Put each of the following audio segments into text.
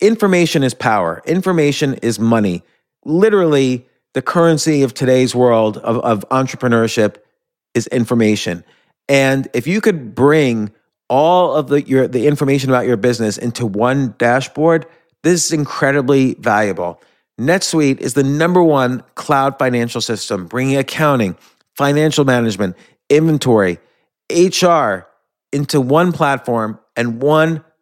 information is power, information is money. Literally, the currency of today's world of, of entrepreneurship is information. And if you could bring all of the your the information about your business into one dashboard, this is incredibly valuable. NetSuite is the number one cloud financial system, bringing accounting, financial management, inventory, HR into one platform and one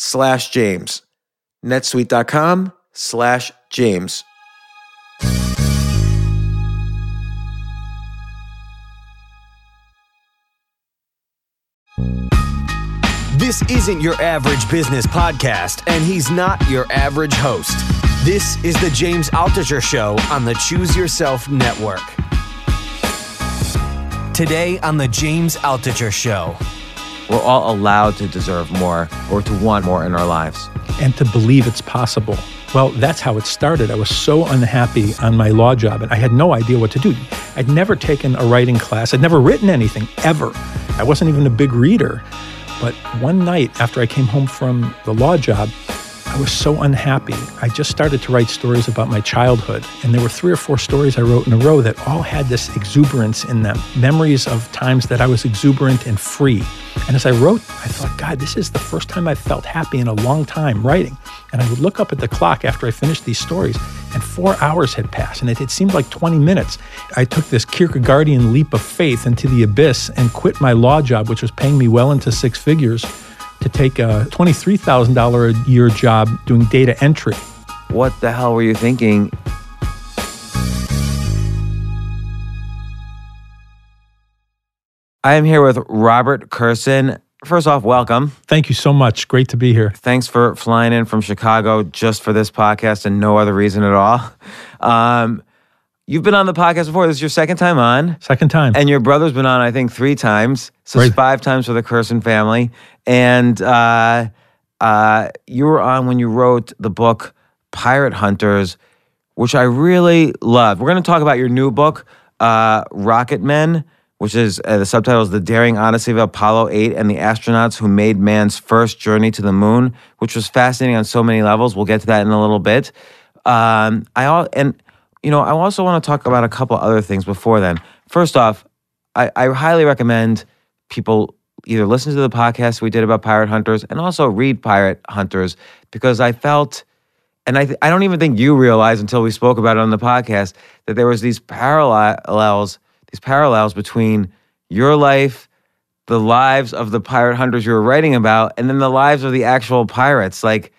slash James. netsuite.com slash James. This isn't your average business podcast, and he's not your average host. This is the James Altucher Show on the Choose Yourself Network. Today on the James Altucher Show. We're all allowed to deserve more or to want more in our lives. And to believe it's possible. Well, that's how it started. I was so unhappy on my law job, and I had no idea what to do. I'd never taken a writing class, I'd never written anything, ever. I wasn't even a big reader. But one night after I came home from the law job, I was so unhappy. I just started to write stories about my childhood. And there were three or four stories I wrote in a row that all had this exuberance in them memories of times that I was exuberant and free. And as I wrote, I thought, God, this is the first time I've felt happy in a long time writing. And I would look up at the clock after I finished these stories, and four hours had passed, and it had seemed like 20 minutes. I took this Kierkegaardian leap of faith into the abyss and quit my law job, which was paying me well into six figures, to take a $23,000 a year job doing data entry. What the hell were you thinking? I am here with Robert Kurson. First off, welcome. Thank you so much. Great to be here. Thanks for flying in from Chicago just for this podcast and no other reason at all. Um, you've been on the podcast before. This is your second time on. Second time. And your brother's been on, I think, three times. So right. it's five times for the Kurson family. And uh, uh, you were on when you wrote the book Pirate Hunters, which I really loved. We're going to talk about your new book, uh, Rocket Men which is uh, the subtitle is The Daring Odyssey of Apollo 8 and the Astronauts Who Made Man's First Journey to the Moon, which was fascinating on so many levels. We'll get to that in a little bit. Um, I all and you know I also want to talk about a couple other things before then. First off, I, I highly recommend people either listen to the podcast we did about pirate hunters and also read Pirate Hunters because I felt and I, th- I don't even think you realized until we spoke about it on the podcast that there was these parallels these parallels between your life, the lives of the pirate hunters you were writing about, and then the lives of the actual pirates. Like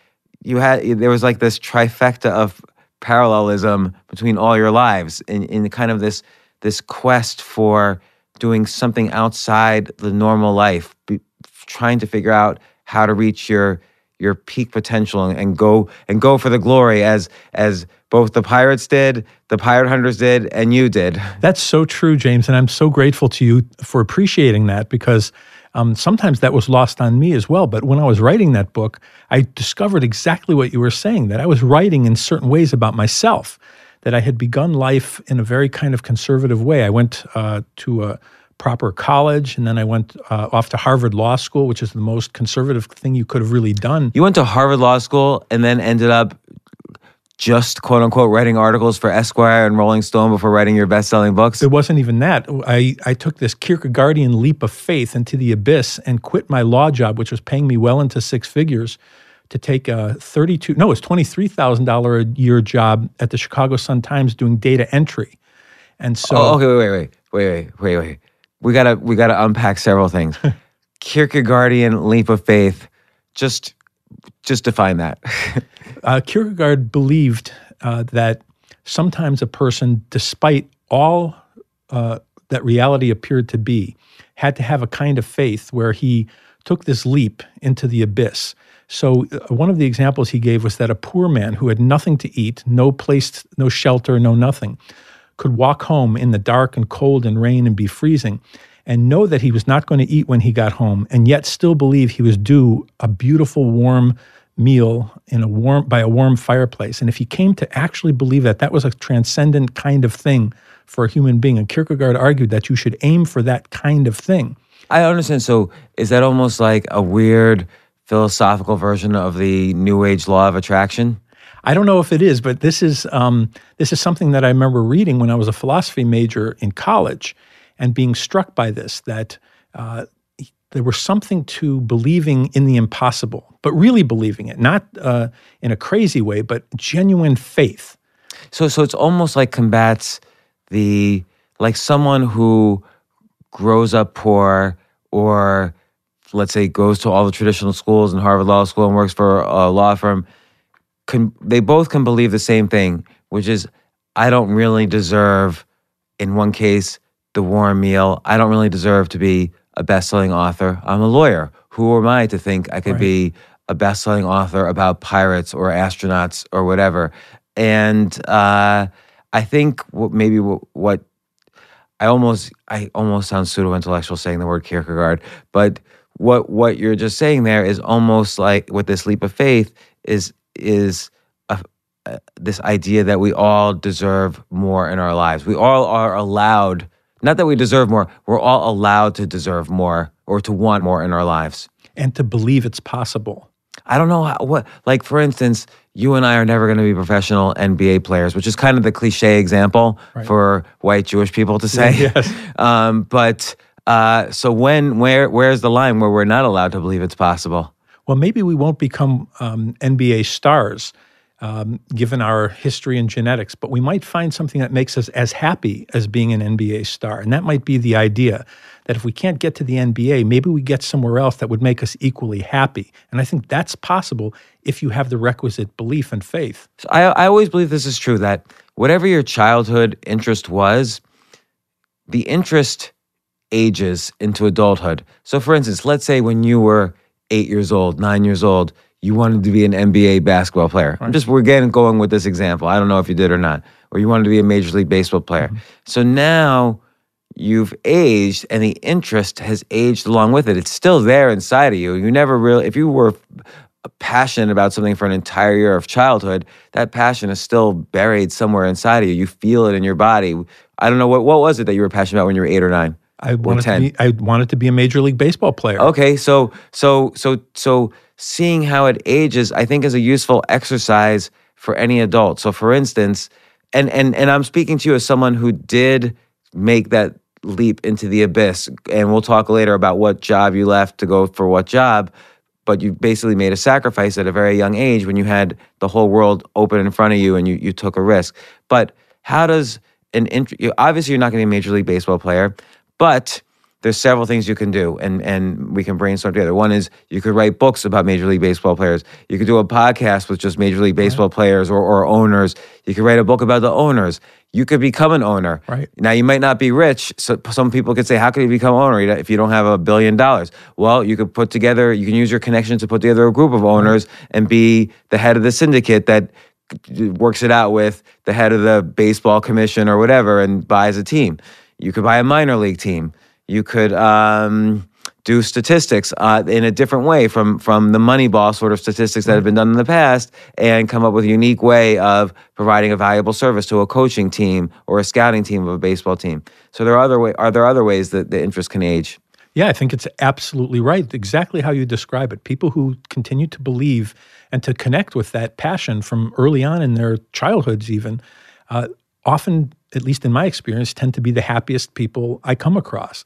you had, there was like this trifecta of parallelism between all your lives in, in kind of this this quest for doing something outside the normal life, be, trying to figure out how to reach your your peak potential and, and go and go for the glory as as both the pirates did, the pirate hunters did, and you did. That's so true, James. And I'm so grateful to you for appreciating that because um, sometimes that was lost on me as well. But when I was writing that book, I discovered exactly what you were saying that I was writing in certain ways about myself, that I had begun life in a very kind of conservative way. I went uh, to a proper college, and then I went uh, off to Harvard Law School, which is the most conservative thing you could have really done. You went to Harvard Law School and then ended up just quote unquote writing articles for Esquire and Rolling Stone before writing your best selling books? It wasn't even that. I, I took this Kierkegaardian leap of faith into the abyss and quit my law job, which was paying me well into six figures, to take a 32, no, it's $23,000 a year job at the Chicago Sun Times doing data entry. And so. Oh, okay, wait, wait, wait, wait, wait, wait. We gotta, we gotta unpack several things. Kierkegaardian leap of faith. Just, just define that. Uh, Kierkegaard believed uh, that sometimes a person, despite all uh, that reality appeared to be, had to have a kind of faith where he took this leap into the abyss. So, uh, one of the examples he gave was that a poor man who had nothing to eat, no place, no shelter, no nothing, could walk home in the dark and cold and rain and be freezing and know that he was not going to eat when he got home, and yet still believe he was due a beautiful, warm, meal in a warm by a warm fireplace. And if he came to actually believe that that was a transcendent kind of thing for a human being, and Kierkegaard argued that you should aim for that kind of thing. I understand. So is that almost like a weird philosophical version of the New Age law of attraction? I don't know if it is, but this is um, this is something that I remember reading when I was a philosophy major in college, and being struck by this that uh, there was something to believing in the impossible, but really believing it, not uh, in a crazy way, but genuine faith. So, so it's almost like combats the like someone who grows up poor or let's say goes to all the traditional schools and Harvard Law School and works for a law firm. Can, they both can believe the same thing, which is I don't really deserve, in one case, the warm meal. I don't really deserve to be a best-selling author. I'm a lawyer. Who am I to think I could right. be a best-selling author about pirates or astronauts or whatever? And uh, I think what, maybe what, what I almost I almost sound pseudo-intellectual saying the word Kierkegaard, but what what you're just saying there is almost like with this leap of faith is is a, a, this idea that we all deserve more in our lives. We all are allowed not that we deserve more, we're all allowed to deserve more or to want more in our lives. And to believe it's possible. I don't know how, what, like for instance, you and I are never going to be professional NBA players, which is kind of the cliche example right. for white Jewish people to say. yes. Um, but uh, so when, where, where's the line where we're not allowed to believe it's possible? Well, maybe we won't become um, NBA stars um, given our history and genetics, but we might find something that makes us as happy as being an NBA star. And that might be the idea that if we can't get to the NBA, maybe we get somewhere else that would make us equally happy. And I think that's possible if you have the requisite belief and faith. So I, I always believe this is true that whatever your childhood interest was, the interest ages into adulthood. So, for instance, let's say when you were eight years old, nine years old, you wanted to be an NBA basketball player. Right. I'm just we're getting going with this example. I don't know if you did or not, or you wanted to be a major league baseball player. Mm-hmm. So now you've aged, and the interest has aged along with it. It's still there inside of you. You never really, if you were passionate about something for an entire year of childhood, that passion is still buried somewhere inside of you. You feel it in your body. I don't know what what was it that you were passionate about when you were eight or nine. I wanted to be I wanted to be a major league baseball player. Okay, so so so so seeing how it ages, I think is a useful exercise for any adult. So for instance, and and and I'm speaking to you as someone who did make that leap into the abyss. And we'll talk later about what job you left to go for what job. But you basically made a sacrifice at a very young age when you had the whole world open in front of you and you, you took a risk. But how does an int- obviously you're not going to be a major league baseball player, but there's several things you can do and and we can brainstorm together. One is you could write books about Major League Baseball players. You could do a podcast with just Major League Baseball right. players or, or owners. You could write a book about the owners. You could become an owner. Right. Now you might not be rich. So some people could say, How can you become owner if you don't have a billion dollars? Well, you could put together, you can use your connections to put together a group of owners right. and be the head of the syndicate that works it out with the head of the baseball commission or whatever and buys a team. You could buy a minor league team you could um, do statistics uh, in a different way from from the Moneyball sort of statistics that have been done in the past, and come up with a unique way of providing a valuable service to a coaching team or a scouting team of a baseball team. So there are other way, are there other ways that the interest can age? Yeah, I think it's absolutely right. Exactly how you describe it. People who continue to believe and to connect with that passion from early on in their childhoods, even, uh, often, at least in my experience, tend to be the happiest people I come across.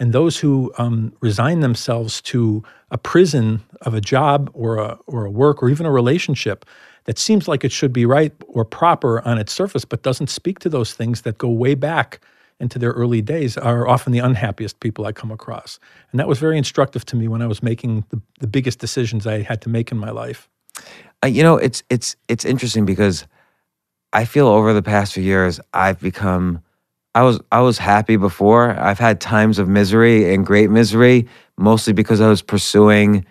And those who um, resign themselves to a prison of a job or a, or a work or even a relationship that seems like it should be right or proper on its surface, but doesn't speak to those things that go way back into their early days are often the unhappiest people I come across. And that was very instructive to me when I was making the, the biggest decisions I had to make in my life. Uh, you know, it's it's it's interesting because I feel over the past few years I've become I was I was happy before. I've had times of misery and great misery, mostly because I was pursuing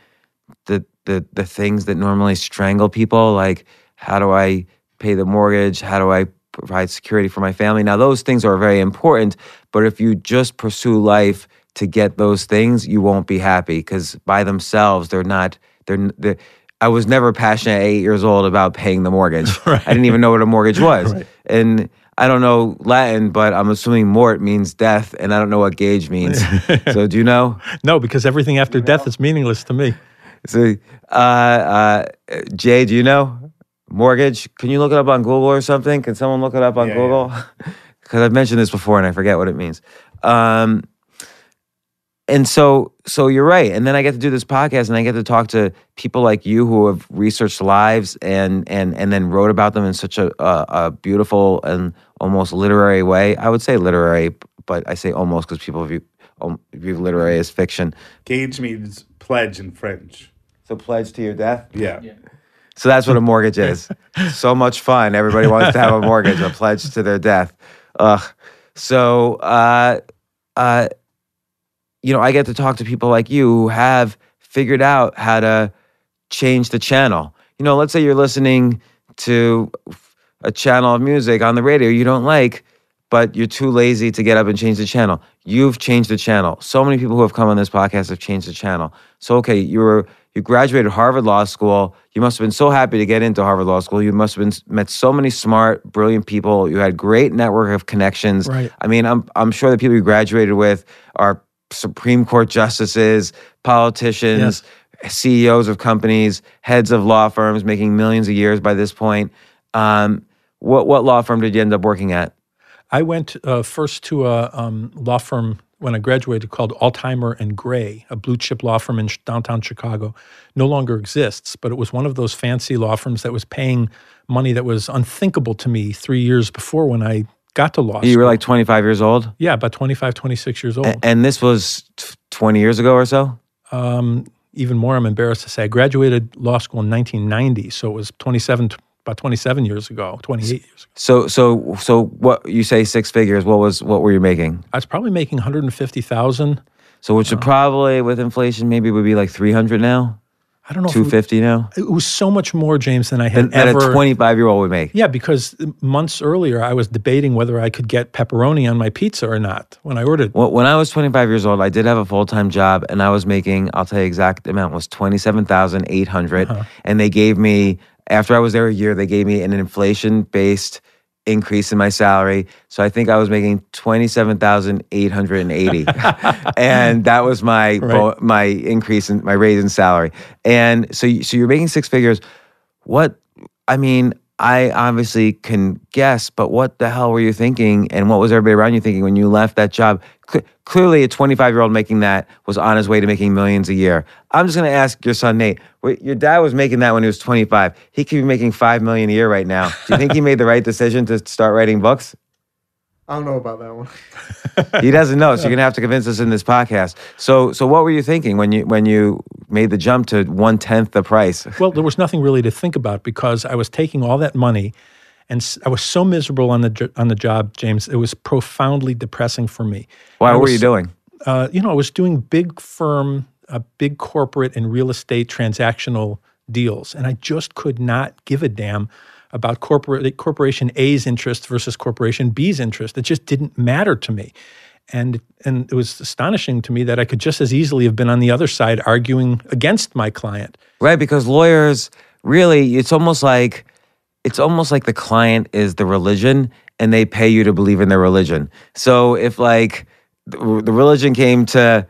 the the the things that normally strangle people, like how do I pay the mortgage? How do I provide security for my family? Now those things are very important, but if you just pursue life to get those things, you won't be happy because by themselves they're not they're, they're I was never passionate at eight years old about paying the mortgage. Right. I didn't even know what a mortgage was. Right. And I don't know Latin, but I'm assuming mort means death, and I don't know what gauge means. so do you know? No, because everything after death is meaningless to me. So, uh, uh, Jay, do you know mortgage? Can you look it up on Google or something? Can someone look it up on yeah, Google? Because yeah. I've mentioned this before and I forget what it means. Um, and so so you're right. And then i get to do this podcast and i get to talk to people like you who have researched lives and and and then wrote about them in such a, a, a beautiful and almost literary way. I would say literary but i say almost because people view, um, view literary as fiction. Gauge means pledge in french. So pledge to your death? Yeah, yeah. so that's what a mortgage is. So much fun. Everybody wants to have a mortgage a pledge to their death. Ugh. so uh uh you know, I get to talk to people like you who have figured out how to change the channel. You know, let's say you're listening to a channel of music on the radio you don't like, but you're too lazy to get up and change the channel. You've changed the channel. So many people who have come on this podcast have changed the channel. So okay, you were you graduated Harvard Law School. You must have been so happy to get into Harvard Law School. You must have been met so many smart, brilliant people. You had great network of connections. Right. I mean, I'm I'm sure the people you graduated with are Supreme Court justices, politicians, yes. CEOs of companies, heads of law firms making millions a years by this point. Um, what what law firm did you end up working at? I went uh, first to a um, law firm when I graduated called Altheimer and Gray, a blue chip law firm in downtown Chicago. No longer exists, but it was one of those fancy law firms that was paying money that was unthinkable to me three years before when I got to law school. You were like 25 years old? Yeah, about 25, 26 years old. and this was 20 years ago or so? Um, even more, I'm embarrassed to say. I graduated law school in 1990, so it was 27, about 27 years ago, 28 years ago. So, so, so what you say six figures? What was what were you making? I was probably making 150,000. So, which would uh, probably with inflation maybe would be like 300 now. I don't know. Two fifty now. It was so much more, James, than I had than, ever. Than a twenty-five year old would make. Yeah, because months earlier I was debating whether I could get pepperoni on my pizza or not when I ordered. Well, when I was twenty-five years old, I did have a full-time job, and I was making. I'll tell you exact amount was twenty-seven thousand eight hundred, uh-huh. and they gave me after I was there a year, they gave me an inflation-based increase in my salary. So I think I was making twenty seven thousand eight hundred and eighty, and that was my right. my increase in my raise in salary. And so so you're making six figures. What I mean, I obviously can guess, but what the hell were you thinking, and what was everybody around you thinking when you left that job? C- clearly, a 25 year old making that was on his way to making millions a year. I'm just going to ask your son Nate. Your dad was making that when he was 25. He could be making five million a year right now. Do you think he made the right decision to start writing books? I don't know about that one. he doesn't know, so you're gonna have to convince us in this podcast. So, so what were you thinking when you when you made the jump to one tenth the price? Well, there was nothing really to think about because I was taking all that money, and I was so miserable on the on the job, James. It was profoundly depressing for me. Why? What were you doing? Uh, you know, I was doing big firm, uh, big corporate and real estate transactional deals, and I just could not give a damn about corporate corporation A's interest versus corporation B's interest. It just didn't matter to me. And and it was astonishing to me that I could just as easily have been on the other side arguing against my client. Right, because lawyers really, it's almost like it's almost like the client is the religion and they pay you to believe in their religion. So if like the, religion came to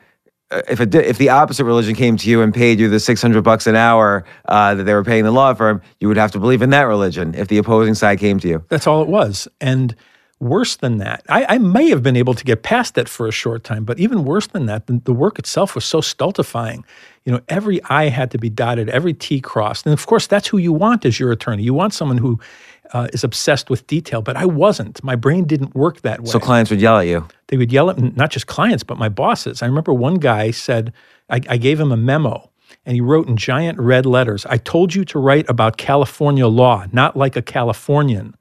if it did, if the opposite religion came to you and paid you the 600 bucks an hour uh, that they were paying the law firm, you would have to believe in that religion if the opposing side came to you. That's all it was. And worse than that, I, I may have been able to get past that for a short time, but even worse than that, the, the work itself was so stultifying. You know, every I had to be dotted, every T crossed. And of course, that's who you want as your attorney. You want someone who uh, is obsessed with detail, but I wasn't. My brain didn't work that way. So clients would yell at you. They would yell at not just clients, but my bosses. I remember one guy said, I, I gave him a memo and he wrote in giant red letters, I told you to write about California law, not like a Californian,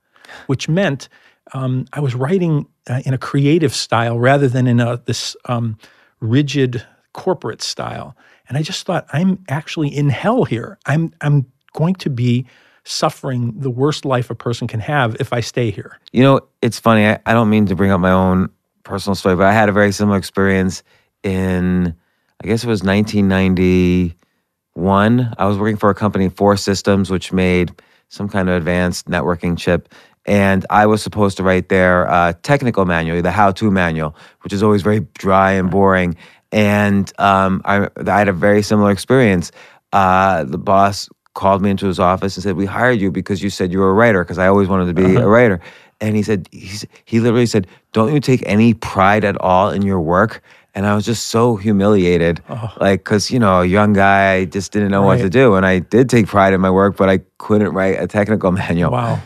which meant um, I was writing uh, in a creative style rather than in a, this um, rigid corporate style. And I just thought, I'm actually in hell here. I'm, I'm going to be suffering the worst life a person can have if I stay here. You know, it's funny. I, I don't mean to bring up my own personal story, but I had a very similar experience in, I guess it was 1991. I was working for a company, Four Systems, which made some kind of advanced networking chip. And I was supposed to write their uh, technical manual, the how to manual, which is always very dry and boring. And um, I, I had a very similar experience. Uh, the boss called me into his office and said, "We hired you because you said you were a writer." Because I always wanted to be Uh-huh. a writer. And he said, he's, he literally said, "Don't you take any pride at all in your work?" And I was just so humiliated, like because you know, a young guy, I just didn't know what to do, and I did take pride in my work, but I couldn't write a technical manual. Wow.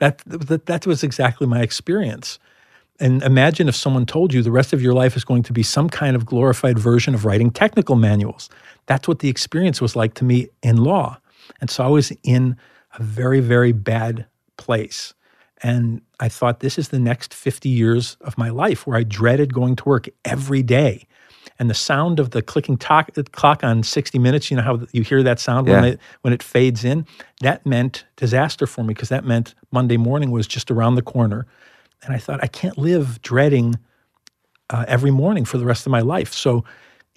That, that, that was exactly my experience. And imagine if someone told you the rest of your life is going to be some kind of glorified version of writing technical manuals. That's what the experience was like to me in law. And so I was in a very, very bad place. And I thought, this is the next 50 years of my life where I dreaded going to work every day. And the sound of the clicking to- clock on 60 Minutes, you know how you hear that sound when, it, when it fades in? That meant disaster for me because that meant Monday morning was just around the corner. And I thought, I can't live dreading uh, every morning for the rest of my life. So,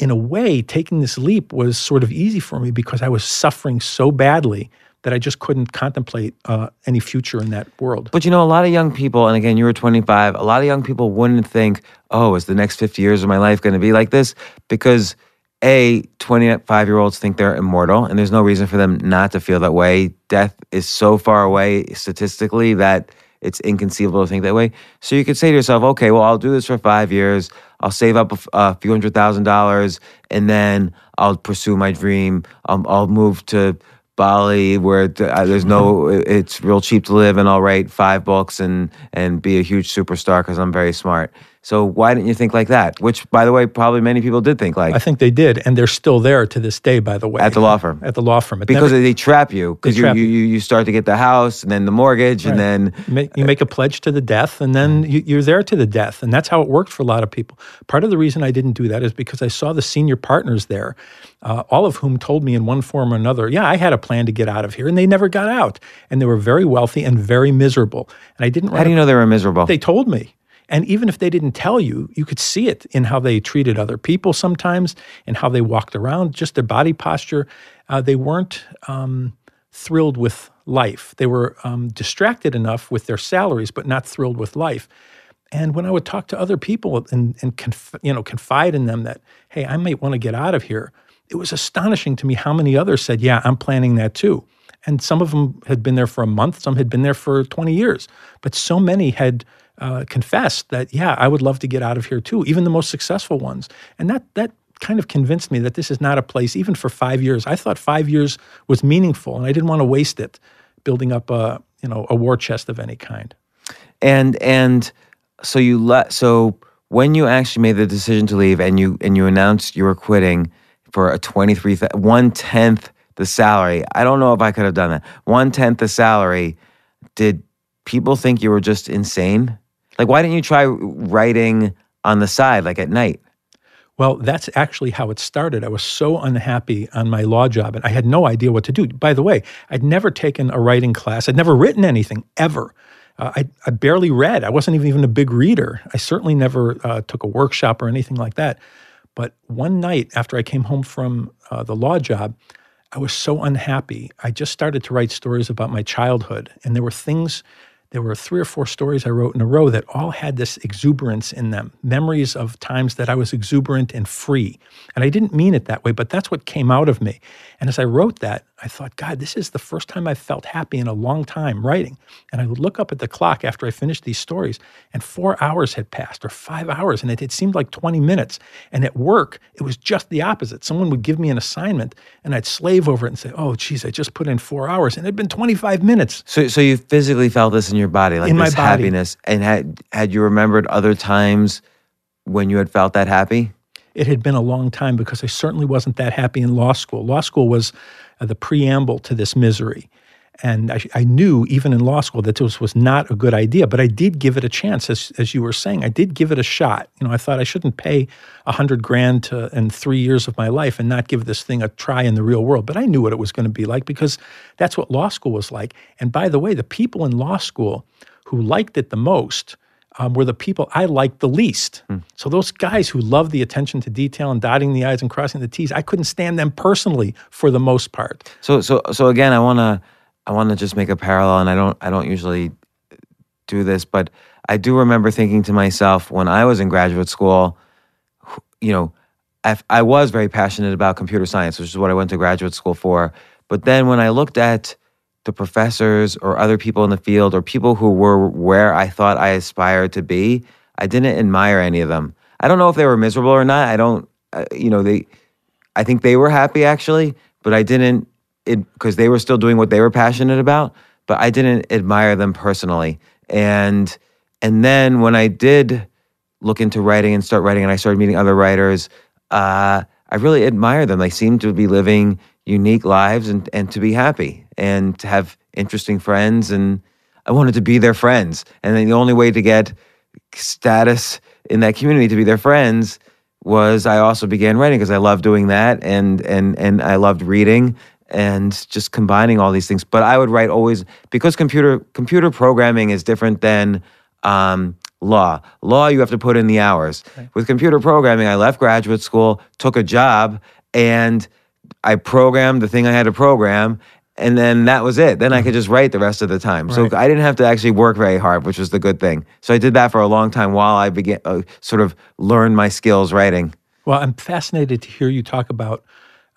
in a way, taking this leap was sort of easy for me because I was suffering so badly that I just couldn't contemplate uh, any future in that world. But you know, a lot of young people, and again, you were 25, a lot of young people wouldn't think, oh, is the next 50 years of my life going to be like this? Because A, 25 year olds think they're immortal, and there's no reason for them not to feel that way. Death is so far away statistically that it's inconceivable to think that way. So you could say to yourself, okay, well, I'll do this for five years. I'll save up a, f- a few hundred thousand dollars, and then I'll pursue my dream. I'll, I'll move to Bali, where th- there's no, mm-hmm. it's real cheap to live, and I'll write five books and and be a huge superstar because I'm very smart. So why didn't you think like that? Which, by the way, probably many people did think like I think they did, and they're still there to this day, by the way. at the law firm At the law firm. It because never- they trap you because you, you you. start to get the house and then the mortgage and then You make, you make a pledge to the death, and then you, you're there to the death. And that's how it worked for a lot of people. Part of the reason I didn't do that is because I saw the senior partners there, uh, all of whom told me in one form or another, yeah, I had a plan to get out of here, and they never got out. And they were very wealthy and very miserable. And I didn't how do you know they were miserable? they told me. And even if they didn't tell you, you could see it in how they treated other people sometimes and how they walked around, just their body posture. Uh, they weren't um, thrilled with life. They were um, distracted enough with their salaries, but not thrilled with life. And when I would talk to other people and, and conf- you know, confide in them that, hey, I might want to get out of here, it was astonishing to me how many others said, yeah, I'm planning that too. And some of them had been there for a month, some had been there for 20 years. But so many had uh, confessed that, yeah, I would love to get out of here too, even the most successful ones. And that, that kind of convinced me that this is not a place, even for five years. I thought five years was meaningful, and I didn't want to waste it building up a, you know, a war chest of any kind. and and so you let so when you actually made the decision to leave and you and you announced you were quitting for a 23 th- one tenth the salary i don't know if i could have done that one tenth the salary did people think you were just insane like why didn't you try writing on the side like at night Well, that's actually how it started. I was so unhappy on my law job and I had no idea what to do. By the way, I'd never taken a writing class, I'd never written anything ever. Uh, I, I barely read. I wasn't even, even a big reader. I certainly never uh, took a workshop or anything like that. But one night after I came home from uh, the law job, I was so unhappy. I just started to write stories about my childhood, and there were things there were three or four stories I wrote in a row that all had this exuberance in them, memories of times that I was exuberant and free. And I didn't mean it that way, but that's what came out of me. And as I wrote that, I thought, God, this is the first time I've felt happy in a long time writing. And I would look up at the clock after I finished these stories, and four hours had passed, or five hours, and it, it seemed like 20 minutes. And at work, it was just the opposite. Someone would give me an assignment, and I'd slave over it and say, Oh, geez, I just put in four hours, and it had been 25 minutes. So, so you physically felt this in your body, like In my this body. happiness, and had had you remembered other times when you had felt that happy? It had been a long time because I certainly wasn't that happy in law school. Law school was uh, the preamble to this misery. And I, I knew even in law school that this was not a good idea, but I did give it a chance, as, as you were saying. I did give it a shot. You know, I thought I shouldn't pay a hundred grand to, in three years of my life and not give this thing a try in the real world. But I knew what it was going to be like because that's what law school was like. And by the way, the people in law school who liked it the most um, were the people I liked the least. So those guys who love the attention to detail and dotting the i's and crossing the t's, I couldn't stand them personally for the most part. So, so, so again, I wanna, I wanna just make a parallel, and I don't, I don't usually do this, but I do remember thinking to myself when I was in graduate school, you know, I, I was very passionate about computer science, which is what I went to graduate school for. But then when I looked at the professors or other people in the field or people who were where I thought I aspired to be, I didn't admire any of them. I don't know if they were miserable or not. I don't, uh, you know, they, I think they were happy actually, but I didn't, because they were still doing what they were passionate about. But I didn't admire them personally. And and then when I did look into writing and start writing, and I started meeting other writers, uh, I really admire them. They seem to be living unique lives and and to be happy and to have interesting friends. And I wanted to be their friends. And then the only way to get status in that community to be their friends was I also began writing because I loved doing that and and and I loved reading and just combining all these things. But I would write always because computer computer programming is different than um, law. Law you have to put in the hours. With computer programming, I left graduate school, took a job, and I programmed the thing I had to program. And then that was it. Then I could just write the rest of the time. So I didn't have to actually work very hard, which was the good thing. So I did that for a long time while I began uh, sort of learn my skills writing. Well, I'm fascinated to hear you talk about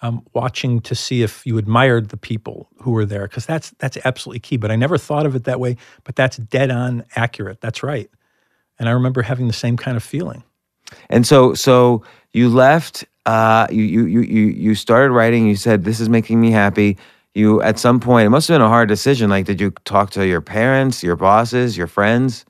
um, watching to see if you admired the people who were there, because that's that's absolutely key. But I never thought of it that way. But that's dead on accurate. That's right. And I remember having the same kind of feeling. And so, so you left. Uh, you you you you you started writing. You said this is making me happy. You at some point, it must have been a hard decision. Like, did you talk to your parents, your bosses, your friends?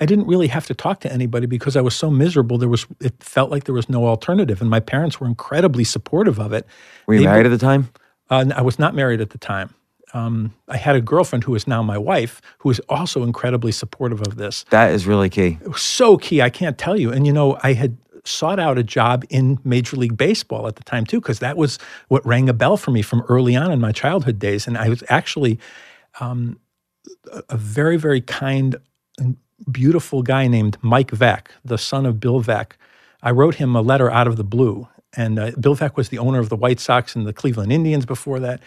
I didn't really have to talk to anybody because I was so miserable. There was it felt like there was no alternative, and my parents were incredibly supportive of it. Were you They- married at the time? Uh, I was not married at the time. Um, I had a girlfriend who is now my wife, who is also incredibly supportive of this. That is really key. It was so key. I can't tell you. And you know, I had sought out a job in Major League Baseball at the time too, because that was what rang a bell for me from early on in my childhood days. And I was actually um, a, very, very kind and beautiful guy named Mike Veeck, the son of Bill Veeck. I wrote him a letter out of the blue. And uh, Bill Veeck was the owner of the White Sox and the Cleveland Indians before that.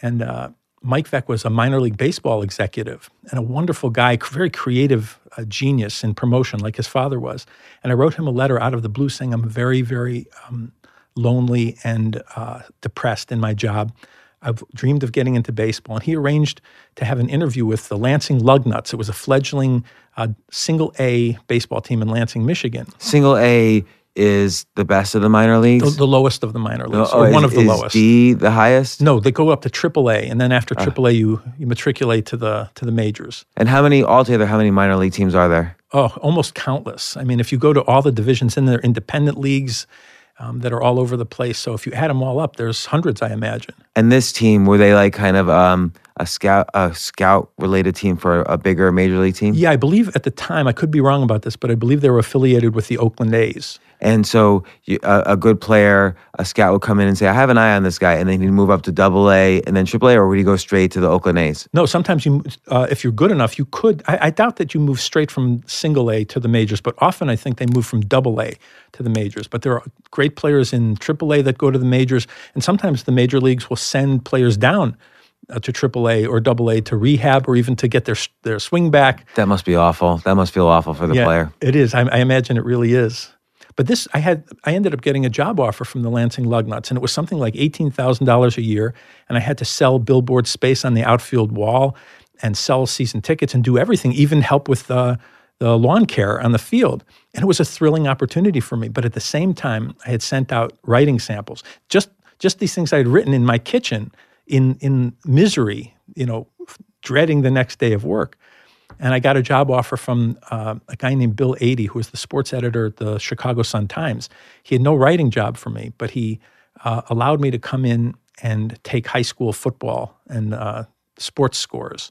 And uh, Mike Veeck was a minor league baseball executive and a wonderful guy, very creative uh, genius in promotion, like his father was. And I wrote him a letter out of the blue saying, I'm very, very um, lonely and uh, depressed in my job. I've dreamed of getting into baseball. And he arranged to have an interview with the Lansing Lugnuts. It was a fledgling uh, single A baseball team in Lansing, Michigan, Single A is the best of the minor leagues. the lowest of the minor leagues, Oh, or is- one of the is lowest. D the highest. No, they go up to AAA, and then after AAA, you you matriculate to the to the majors. And how many altogether? How many minor league teams are there? Oh, almost countless. I mean, if you go to all the divisions in there, independent leagues um, that are all over the place. So if you add them all up, there's hundreds, I imagine. And this team were they like kind of um, a scout a scout related team for a bigger major league team? Yeah, I believe at the time I could be wrong about this, but I believe they were affiliated with the Oakland A's. And so you, a, a good player, a scout would come in and say, "I have an eye on this guy," and then he'd move up to Double A and then Triple A, or would he go straight to the Oakland A's? No, sometimes you, uh, if you're good enough, you could. I, I doubt that you move straight from Single A to the majors, but often I think they move from Double A to the majors. But there are great players in Triple A that go to the majors, and sometimes the major leagues will send players down Uh, to AAA or AA to rehab or even to get their their swing back. That must be awful. That must feel awful for the yeah, player. It is. I, I, imagine it really is. But this, I had, I ended up getting a job offer from the Lansing Lugnuts, and it was something like eighteen thousand dollars a year, and I had to sell billboard space on the outfield wall, and sell season tickets, and do everything, even help with the the lawn care on the field. And it was a thrilling opportunity for me. But at the same time, I had sent out writing samples, just just these things I had written in my kitchen in in misery, you know, dreading the next day of work. And I got a job offer from uh, a guy named Bill Adee, who was the sports editor at the Chicago Sun Times. He had no writing job for me, but he uh, allowed me to come in and take high school football and uh, sports scores.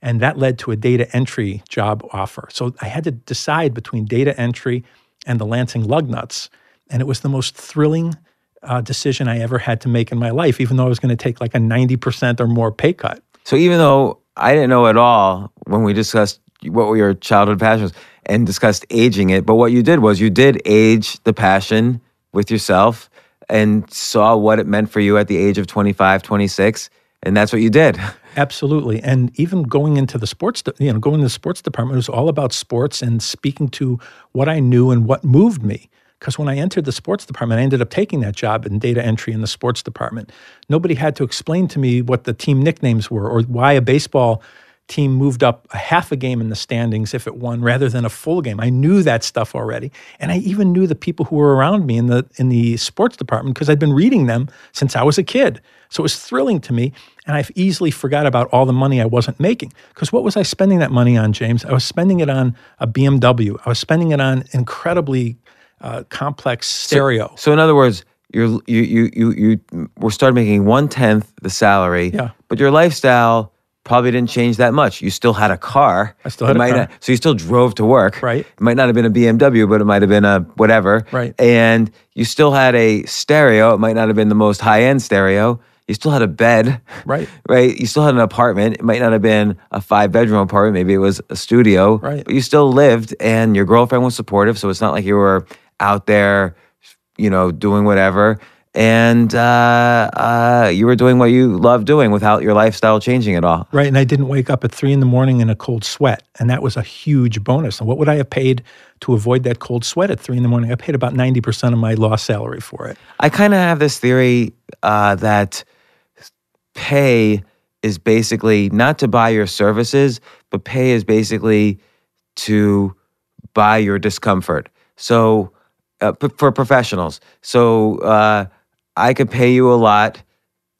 And that led to a data entry job offer. So I had to decide between data entry and the Lansing Lugnuts. And it was the most thrilling uh, decision I ever had to make in my life, even though I was going to take like a 90% or more pay cut. So even though I didn't know at all when we discussed what were your childhood passions and discussed aging it. But what you did was you did age the passion with yourself and saw what it meant for you at the age of 25, 26. And that's what you did. Absolutely. And even going into the sports, you know, going to the sports department was all about sports and speaking to what I knew and what moved me. Because when I entered the sports department, I ended up taking that job in data entry in the sports department. Nobody had to explain to me what the team nicknames were or why a baseball team moved up a half a game in the standings if it won rather than a full game. I knew that stuff already. And I even knew the people who were around me in the in the sports department because I'd been reading them since I was a kid. So it was thrilling to me. And I've easily forgot about all the money I wasn't making. Because what was I spending that money on, James? I was spending it on a BMW. I was spending it on incredibly uh, complex stereo. So, so, in other words, you're, you you you you were started making one tenth the salary. Yeah. But your lifestyle probably didn't change that much. You still had a car. I still had it a car. Not, so you still drove to work. Right. It might not have been a BMW, but it might have been a whatever. Right. And you still had a stereo. It might not have been the most high end stereo. You still had a bed. Right. Right. You still had an apartment. It might not have been a five bedroom apartment. Maybe it was a studio. Right. But you still lived and your girlfriend was supportive. So it's not like you were out there, you know, doing whatever. And uh, uh, you were doing what you love doing without your lifestyle changing at all. Right. And I didn't wake up at three in the morning in a cold sweat. And that was a huge bonus. And what would I have paid to avoid that cold sweat at three in the morning? I paid about 90% of my lost salary for it. I kind of have this theory uh, that pay is basically not to buy your services, but pay is basically to buy your discomfort. So, uh, p- for professionals, so uh, I could pay you a lot,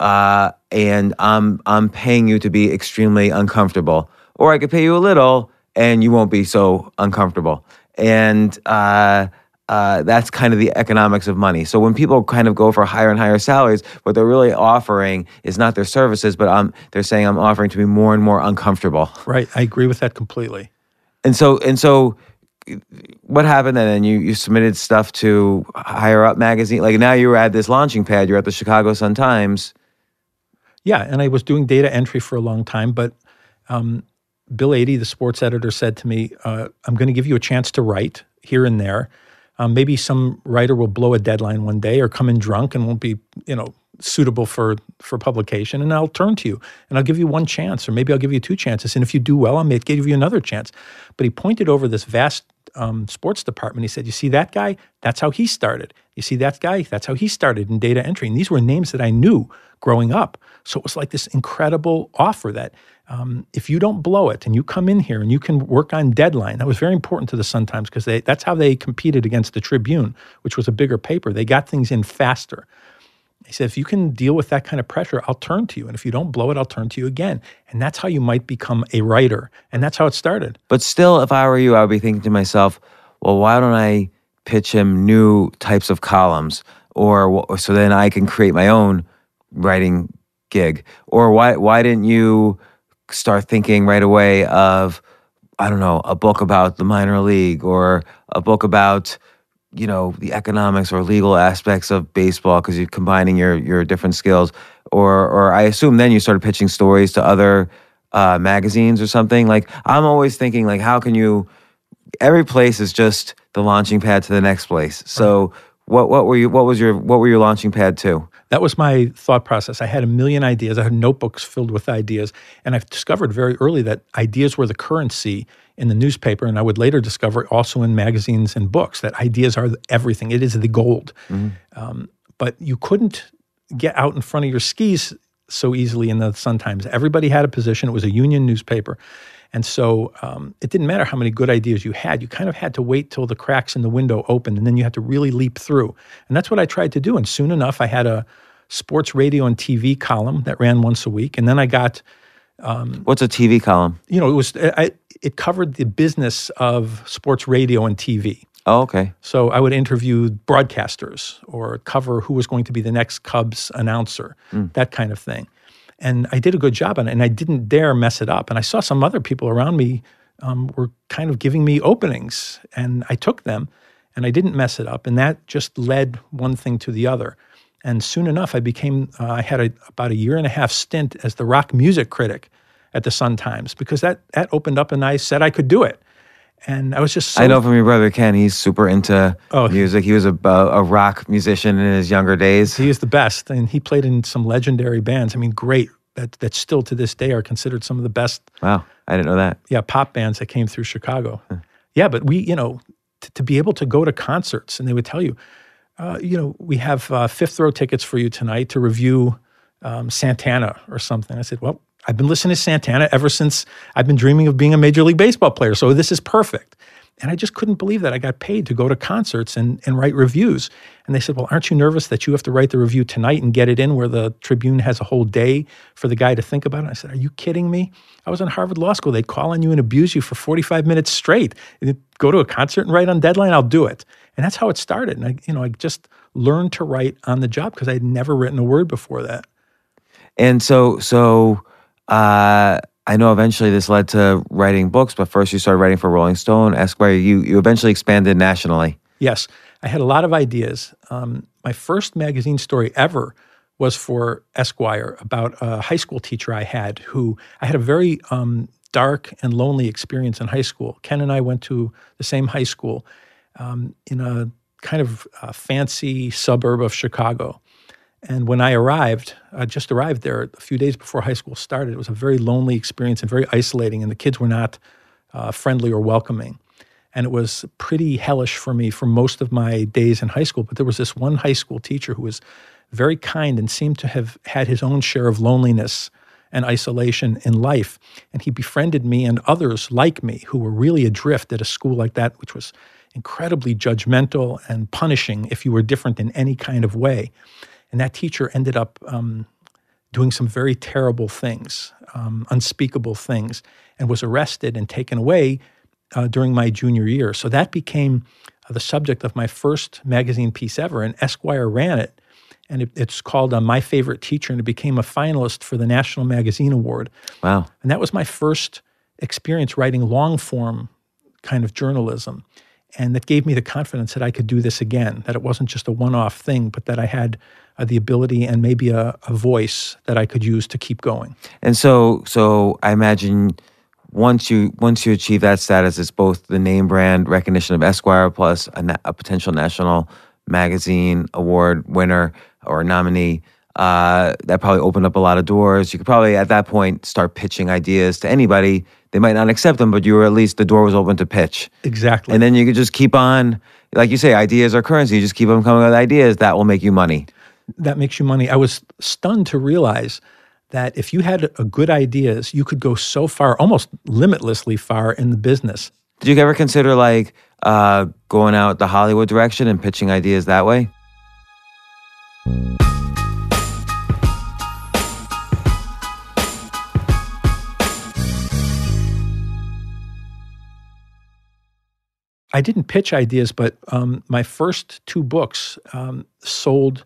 uh, and I'm I'm paying you to be extremely uncomfortable, or I could pay you a little, and you won't be so uncomfortable. And uh, uh, that's kind of the economics of money. So when people kind of go for higher and higher salaries, what they're really offering is not their services, but I'm, they're saying I'm offering to be more and more uncomfortable. Right. I agree with that completely. And so and so what happened then? And you, you submitted stuff to higher up magazine. Like now you were at this launching pad. You're at the Chicago Sun Times. Yeah, and I was doing data entry for a long time. But um, Bill Adee, the sports editor, said to me, uh, "I'm going to give you a chance to write here and there. Um, maybe some writer will blow a deadline one day or come in drunk and won't be, you know, suitable for for publication, and I'll turn to you and I'll give you one chance, or maybe I'll give you two chances. And if you do well, I may give you another chance." But he pointed over this vast um, sports department. He said, "You see that guy? That's how he started. You see that guy? That's how he started in data entry." And these were names that I knew growing up. So it was like this incredible offer that um, if you don't blow it and you come in here and you can work on deadline, that was very important to the Sun Times because that's how they competed against the Tribune, which was a bigger paper. They got things in faster. He said, if you can deal with that kind of pressure, I'll turn to you. And if you don't blow it, I'll turn to you again. And that's how you might become a writer. And that's how it started. But still, if I were you, I would be thinking to myself, well, why don't I pitch him new types of columns? Or so then I can create my own writing gig? Or why why didn't you start thinking right away of I don't know, a book about the minor league or a book about you know the economics or legal aspects of baseball because you're combining your your different skills or or I assume then you started pitching stories to other uh, magazines or something. Like I'm always thinking like how can you every place is just the launching pad to the next place. So what what were you what was your what were your launching pad to That was my thought process. I had a million ideas. I had notebooks filled with ideas. And I've discovered very early that ideas were the currency in the newspaper. And I would later discover also in magazines and books that ideas are everything. It is the gold. Um, but you couldn't get out in front of your skis so easily in the Sun Times. Everybody had a position. It was a union newspaper. And so um, it didn't matter how many good ideas you had. You kind of had to wait till the cracks in the window opened, and then you had to really leap through. And that's what I tried to do. And soon enough, I had a sports radio and TV column that ran once a week. And then I got, what's a TV column you know, it was I, it covered the business of sports radio and TV. oh okay So I would interview broadcasters or cover who was going to be the next Cubs announcer, that kind of thing. And I did a good job on it, and I didn't dare mess it up. And I saw some other people around me um, were kind of giving me openings, and I took them, and I didn't mess it up. And that just led one thing to the other. And soon enough, I became, uh, I had a, about a year and a half stint as the rock music critic at the Sun Times because that, that opened up and I said I could do it. And I was just so I know from your brother Ken, he's super into Oh. music. He was a, a rock musician in his younger days. He is the best, and he played in some legendary bands. I mean, great that that still to this day are considered some of the best, Wow, I didn't know that. yeah, pop bands that came through Chicago. Yeah, but we, you know, t- to be able to go to concerts, and they would tell you, uh, you know, we have uh, fifth row tickets for you tonight to review um, Santana or something. I said, well, I've been listening to Santana ever since I've been dreaming of being a major league baseball player, so this is perfect. And I just couldn't believe that I got paid to go to concerts and, and write reviews. And they said, Well, aren't you nervous that you have to write the review tonight and get it in where the Tribune has a whole day for the guy to think about it? I said, Are you kidding me? I was in Harvard Law School. They'd call on you and abuse you for 45 minutes straight. And go to a concert and write on deadline, I'll do it. And that's how it started. And I, you know, I just learned to write on the job because I had never written a word before that. And so, so I know eventually this led to writing books, but first you started writing for Rolling Stone, Esquire. You you eventually expanded nationally. Yes, I had a lot of ideas. Um, my first magazine story ever was for Esquire about a high school teacher I had who I had a very um, dark and lonely experience in high school. Ken and I went to the same high school um, in a kind of uh, fancy suburb of Chicago. And when I arrived, I just arrived there a few days before high school started. It was a very lonely experience and very isolating, and the kids were not uh, friendly or welcoming. And it was pretty hellish for me for most of my days in high school. But there was this one high school teacher who was very kind and seemed to have had his own share of loneliness and isolation in life. And he befriended me and others like me who were really adrift at a school like that, which was incredibly judgmental and punishing if you were different in any kind of way. And that teacher ended up um, doing some very terrible things, um, unspeakable things, and was arrested and taken away uh, during my junior year. So that became uh, the subject of my first magazine piece ever, and Esquire ran it. And it, it's called uh, My Favorite Teacher, and it became a finalist for the National Magazine Award. Wow. And that was my first experience writing long form kind of journalism. And that gave me the confidence that I could do this again, that it wasn't just a one off thing, but that I had uh, the ability and maybe a, a voice that I could use to keep going. And so, so I imagine once you once you achieve that status, it's both the name brand recognition of Esquire plus a, na- a potential national magazine award winner or nominee. Uh, that probably opened up a lot of doors. You could probably at that point start pitching ideas to anybody. They might not accept them, but you were at least the door was open to pitch. Exactly. And then you could just keep on, like you say, ideas are currency. You just keep on coming with ideas that will make you money. that makes you money. I was stunned to realize that if you had a good ideas, you could go so far, almost limitlessly far in the business. Did you ever consider like uh, going out the Hollywood direction and pitching ideas that way? I didn't pitch ideas, but um, my first two books um, sold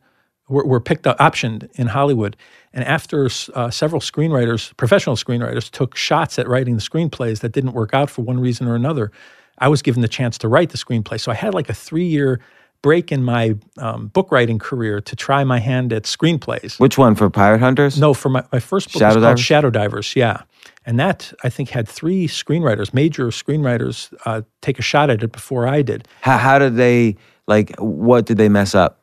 were, were picked up, optioned in Hollywood. And after uh, several screenwriters, professional screenwriters, took shots at writing the screenplays that didn't work out for one reason or another, I was given the chance to write the screenplay. So I had like a three year break in my um, book writing career to try my hand at screenplays. Which one for Pirate Hunters? No, for my, my first book Shadow was called Shadow Divers. Yeah, and that I think had three screenwriters, major screenwriters, uh, take a shot at it before I did. How, how did they like? What did they mess up?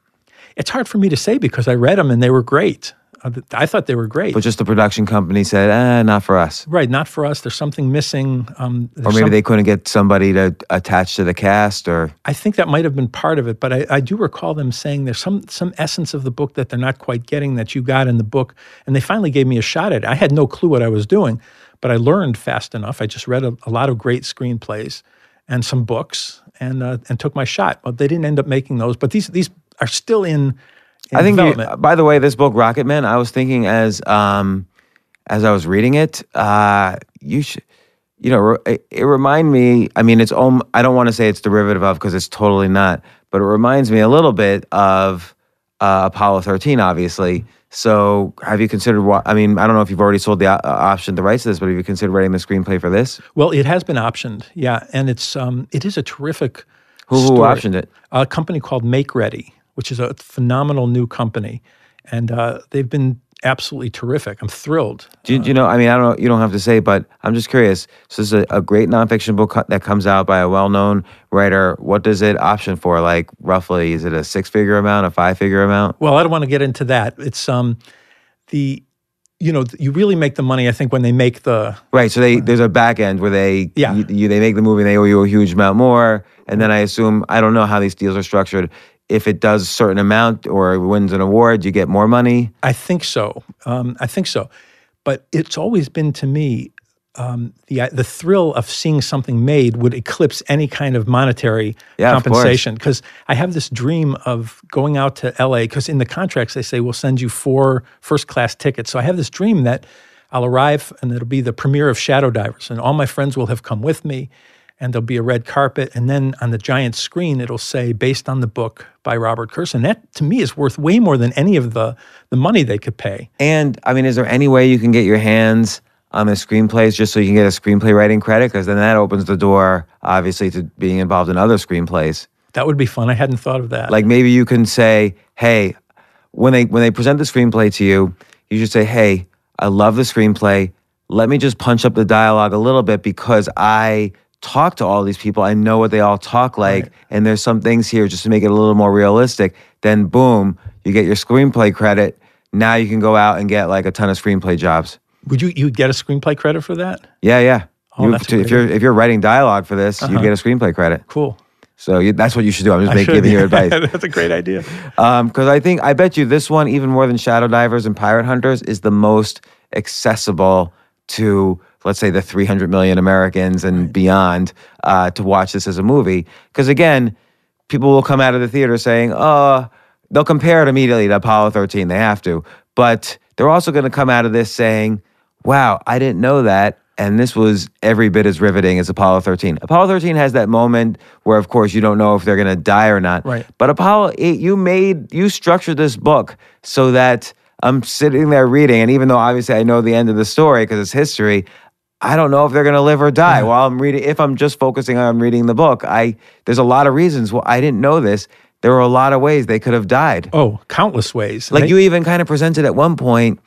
It's hard for me to say because I read them and they were great. Uh, I thought they were great. But just the production company said, eh, not for us. right, not for us. There's something missing. Um, Or maybe some- they couldn't get somebody to attach to the cast, or I think that might have been part of it, but I, I do recall them saying there's some some essence of the book that they're not quite getting that you got in the book, and they finally gave me a shot at it. I had no clue what I was doing, but I learned fast enough. I just read a, a lot of great screenplays and some books, and uh, and took my shot. But they didn't end up making those. But these these are still in. I think. You, by the way, this book, Rocket Men, I was thinking as um, as I was reading it, uh, you should. You know, it, it remind me. I mean, it's. Um, I don't want to say it's derivative of because it's totally not. But it reminds me a little bit of uh, Apollo thirteen, obviously. So, have you considered? What, I mean, I don't know if you've already sold the uh, option, the rights to this, but have you considered writing the screenplay for this? well, it has been optioned, yeah, and it's um it is a terrific. Who, who optioned it? a company called Makeready, which is a phenomenal new company, and uh, they've been absolutely terrific. I'm thrilled. Do you, do you know? I mean, I don't know. You don't have to say, but I'm just curious. So this is a, a great nonfiction book that comes out by a well-known writer. What does it option for? Like roughly, is it a six-figure amount, a five-figure amount? Well, I don't want to get into that. It's um, the, you know, you really make the money. I think when they make the Right. So they there's a back end where they Yeah. you, you- they make the movie, and they owe you a huge amount more, and then I assume I don't know how these deals are structured. If it does a certain amount or wins an award, you get more money. I think so. Um, I think so. But it's always been to me um, the the thrill of seeing something made would eclipse any kind of monetary Yeah, compensation. Because I have this dream of going out to LA. Because in the contracts they say we'll send you four first class tickets. So I have this dream that I'll arrive and it'll be the premiere of Shadow Divers, and all my friends will have come with me. And there'll be a red carpet, and then on the giant screen, it'll say "based on the book by Robert Kurson." That to me is worth way more than any of the the money they could pay. And I mean, is there any way you can get your hands on the screenplays just so you can get a screenplay writing credit? Because then that opens the door, obviously, to being involved in other screenplays. That would be fun. I hadn't thought of that. Like maybe you can say, "Hey, when they when they present the screenplay to you, you should say, "Hey, I love the screenplay. Let me just punch up the dialogue a little bit because I talk to all these people. I know what they all talk like, and there's some things here just to make it a little more realistic." Then boom, you get your screenplay credit. Now you can go out and get like a ton of screenplay jobs. would you you'd get a screenplay credit for that? Yeah, yeah. Oh, You- to- if you're if you're writing dialogue for this, you uh-huh. get a screenplay credit. Cool. So you, that's what you should do. I'm just making, giving you advice. That's a great idea. Um, because I think, I bet you this one, even more than Shadow Divers and Pirate Hunters, is the most accessible to, let's say, the 300 million Americans and beyond uh, to watch this as a movie. Because again, people will come out of the theater saying, oh, they'll compare it immediately to Apollo 13. They have to. But they're also going to come out of this saying, wow, I didn't know that. And this was every bit as riveting as Apollo 13. Apollo 13 has that moment where, of course, you don't know if they're going to die or not. Right. But Apollo 8, you made, you structured this book so that I'm sitting there reading. And even though obviously I know the end of the story because it's history, I don't know if they're going to live or die while I'm reading. If I'm just focusing on reading the book, I there's a lot of reasons. Well, I didn't know this. There were a lot of ways they could have died. Oh, countless ways. Like They- you even kind of presented at one point,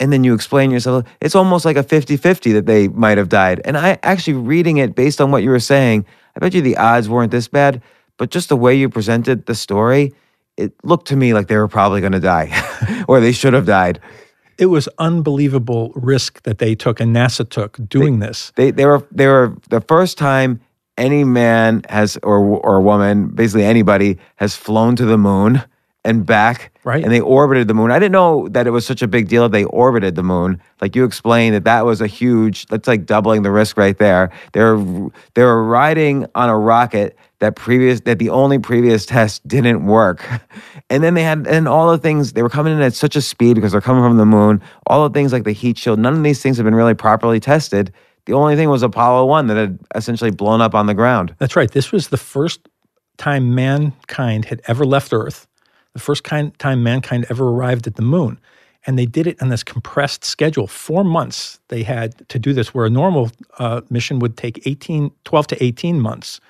and then you explain yourself. It's almost like a 50 50 that they might have died. And I actually reading it based on what you were saying, I bet you the odds weren't this bad, but just the way you presented the story, it looked to me like they were probably going to die or they should have died. It was unbelievable risk that they took and NASA took doing this. They, they were they were the first time any man has or or woman, basically anybody, has flown to the moon and back. Right. And they orbited the moon. I didn't know that it was such a big deal that they orbited the moon. Like you explained that that was a huge. That's like doubling the risk right there. They're they were riding on a rocket that previous that the only previous test didn't work. And then they had and all the things they were coming in at such a speed because they're coming from the moon. All the things like the heat shield, none of these things have been really properly tested. The only thing was Apollo 1 that had essentially blown up on the ground. That's right. This was the first time mankind had ever left Earth, the first kind, time mankind ever arrived at the moon. And they did it on this compressed schedule. Four months they had to do this, where a normal uh, mission would take 18, 12 to 18 months.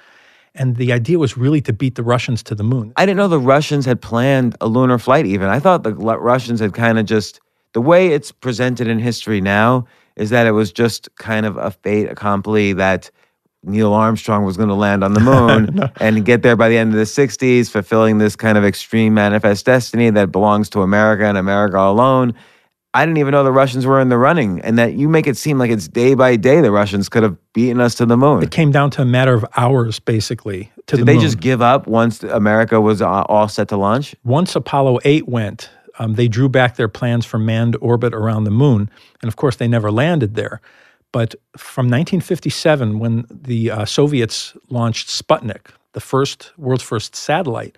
And the idea was really to beat the Russians to the moon. I didn't know the Russians had planned a lunar flight even. I thought the Russians had kind of just, the way it's presented in history now is that it was just kind of a fait accompli that Neil Armstrong was going to land on the moon and get there by the end of the 60s, fulfilling this kind of extreme manifest destiny that belongs to America and America alone. I didn't even know the Russians were in the running, and that you make it seem like it's day by day the Russians could have beaten us to the moon. It came down to a matter of hours, basically, to Did the they moon. just give up once America was uh, all set to launch? Once Apollo 8 went, um, they drew back their plans for manned orbit around the moon. And of course, they never landed there. But from 1957, when the uh, Soviets launched Sputnik, the first world's first satellite,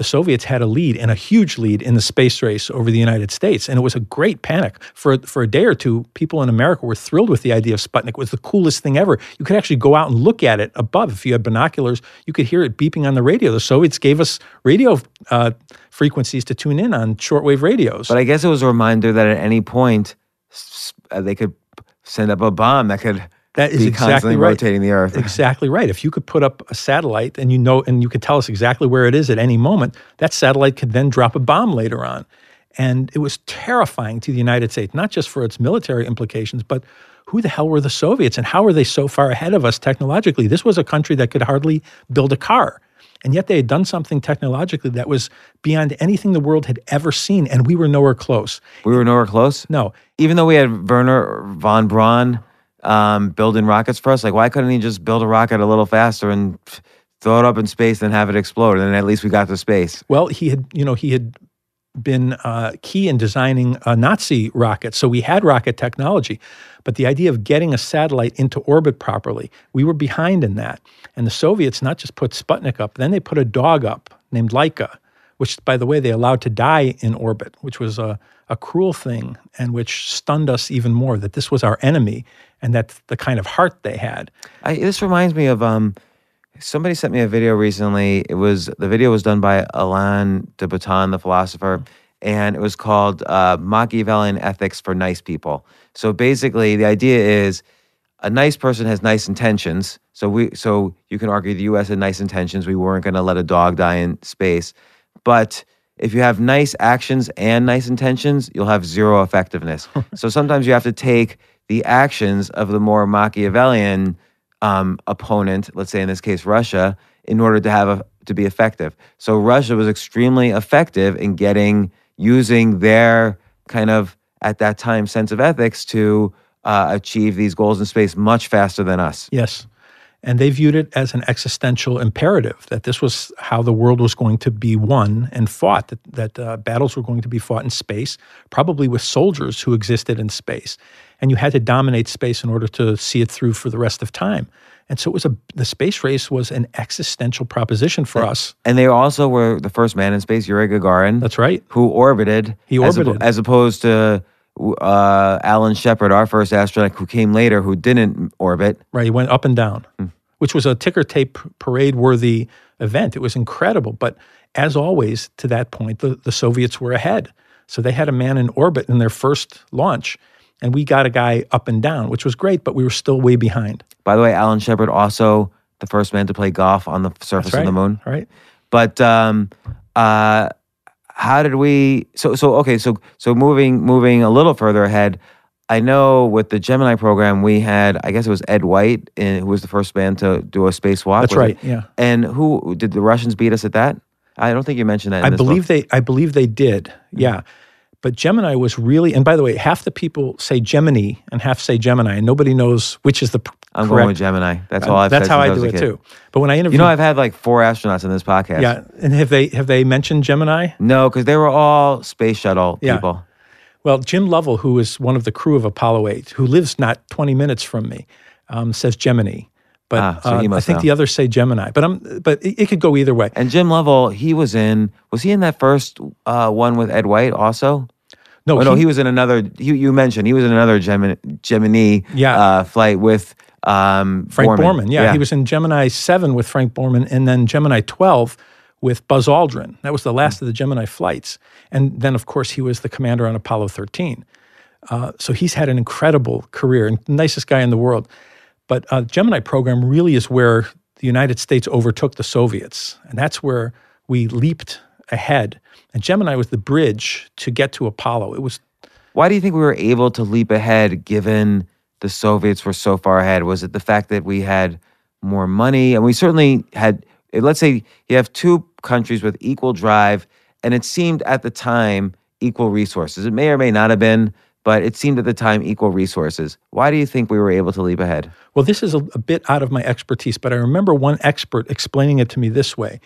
the Soviets had a lead and a huge lead in the space race over the United States. And it was a great panic. For, for a day or two, people in America were thrilled with the idea of Sputnik. It was the coolest thing ever. You could actually go out and look at it above. If you had binoculars, you could hear it beeping on the radio. The Soviets gave us radio uh, frequencies to tune in on shortwave radios. But I guess it was a reminder that at any point uh, they could send up a bomb that could That is be exactly constantly right. rotating the Earth. exactly right. If you could put up a satellite and you know, and you could tell us exactly where it is at any moment, that satellite could then drop a bomb later on. And it was terrifying to the United States, not just for its military implications, but who the hell were the Soviets and how were they so far ahead of us technologically? This was a country that could hardly build a car. And yet they had done something technologically that was beyond anything the world had ever seen, and we were nowhere close. We were nowhere close. No, Even though we had Wernher von Braun um, building rockets for us, like why couldn't he just build a rocket a little faster and throw it up in space and have it explode? And then at least we got to space. Well, he had, you know, he had been uh, key in designing a Nazi rocket, so we had rocket technology. But the idea of getting a satellite into orbit properly, we were behind in that. And the Soviets not just put Sputnik up, then they put a dog up named Laika, which, by the way, they allowed to die in orbit, which was a, a cruel thing and which stunned us even more that this was our enemy and that's the kind of heart they had. I, this reminds me of um, somebody sent me a video recently. It was the video was done by Alain de Botton, the philosopher, and it was called uh, Machiavellian Ethics for Nice People. So basically, the idea is a nice person has nice intentions. So we so you can argue the U.S. had nice intentions. We weren't going to let a dog die in space, but if you have nice actions and nice intentions, you'll have zero effectiveness. so sometimes you have to take the actions of the more Machiavellian um, opponent, let's say in this case Russia, in order to have a, to be effective. So Russia was extremely effective in getting using their kind of at that time sense of ethics to uh, achieve these goals in space much faster than us. Yes. And they viewed it as an existential imperative that this was how the world was going to be won and fought, that, that uh, battles were going to be fought in space, probably with soldiers who existed in space. And you had to dominate space in order to see it through for the rest of time. And so it was a the space race was an existential proposition for us. And they also were the first man in space, Yuri Gagarin, That's right. who orbited. He as orbited. as opposed to uh, Alan Shepard, our first astronaut, who came later, who didn't orbit. Right, he went up and down, Hmm. which was a ticker tape parade worthy event. It was incredible. But as always, to that point, the, the Soviets were ahead. So they had a man in orbit in their first launch, and we got a guy up and down, which was great, but we were still way behind. By the way, Alan Shepard also the first man to play golf on the surface right. of the moon. Right. But um, uh, how did we? So so okay. So so moving moving a little further ahead. I know with the Gemini program we had. I guess it was Ed White, in, who was the first man to do a spacewalk. That's right. it? Yeah. And who did the Russians beat us at that? I don't think you mentioned that. In I this book. believe they I believe they did. Mm-hmm. But Gemini was really and by the way, half the people say Gemini and half say Gemini, and nobody knows which is the I'm correct. going with Gemini. That's all I've That's how I do it kid. too. But when I interview, You know, I've had like four astronauts in this podcast. Yeah. And have they have they mentioned Gemini? No, because they were all space shuttle Yeah. people. Well, Jim Lovell, who is one of the crew of Apollo 8, who lives not 20 minutes from me, um, says Gemini. But Ah, so he uh, I think know. the others say Gemini. But I'm, but it, it could go either way. And Jim Lovell, he was in. Was he in that first uh, one with Ed White also? No, Oh, no, he was in another. He, you mentioned he was in another Gemini, Gemini Yeah. uh, flight with um, Frank Borman. Yeah, he was in Gemini 7 with Frank Borman, and then Gemini 12 with Buzz Aldrin. That was the last of the Gemini flights. And then, of course, he was the commander on Apollo 13. Uh, so he's had an incredible career and nicest guy in the world. But uh, Gemini program really is where the United States overtook the Soviets, and that's where we leaped ahead. And Gemini was the bridge to get to Apollo. It was. Why do you think we were able to leap ahead given the Soviets were so far ahead? Was it the fact that we had more money? And we certainly had, let's say you have two countries with equal drive, and it seemed at the time equal resources. It may or may not have been, but it seemed at the time equal resources. Why do you think we were able to leap ahead? Well, this is a, a bit out of my expertise, but I remember one expert explaining it to me this way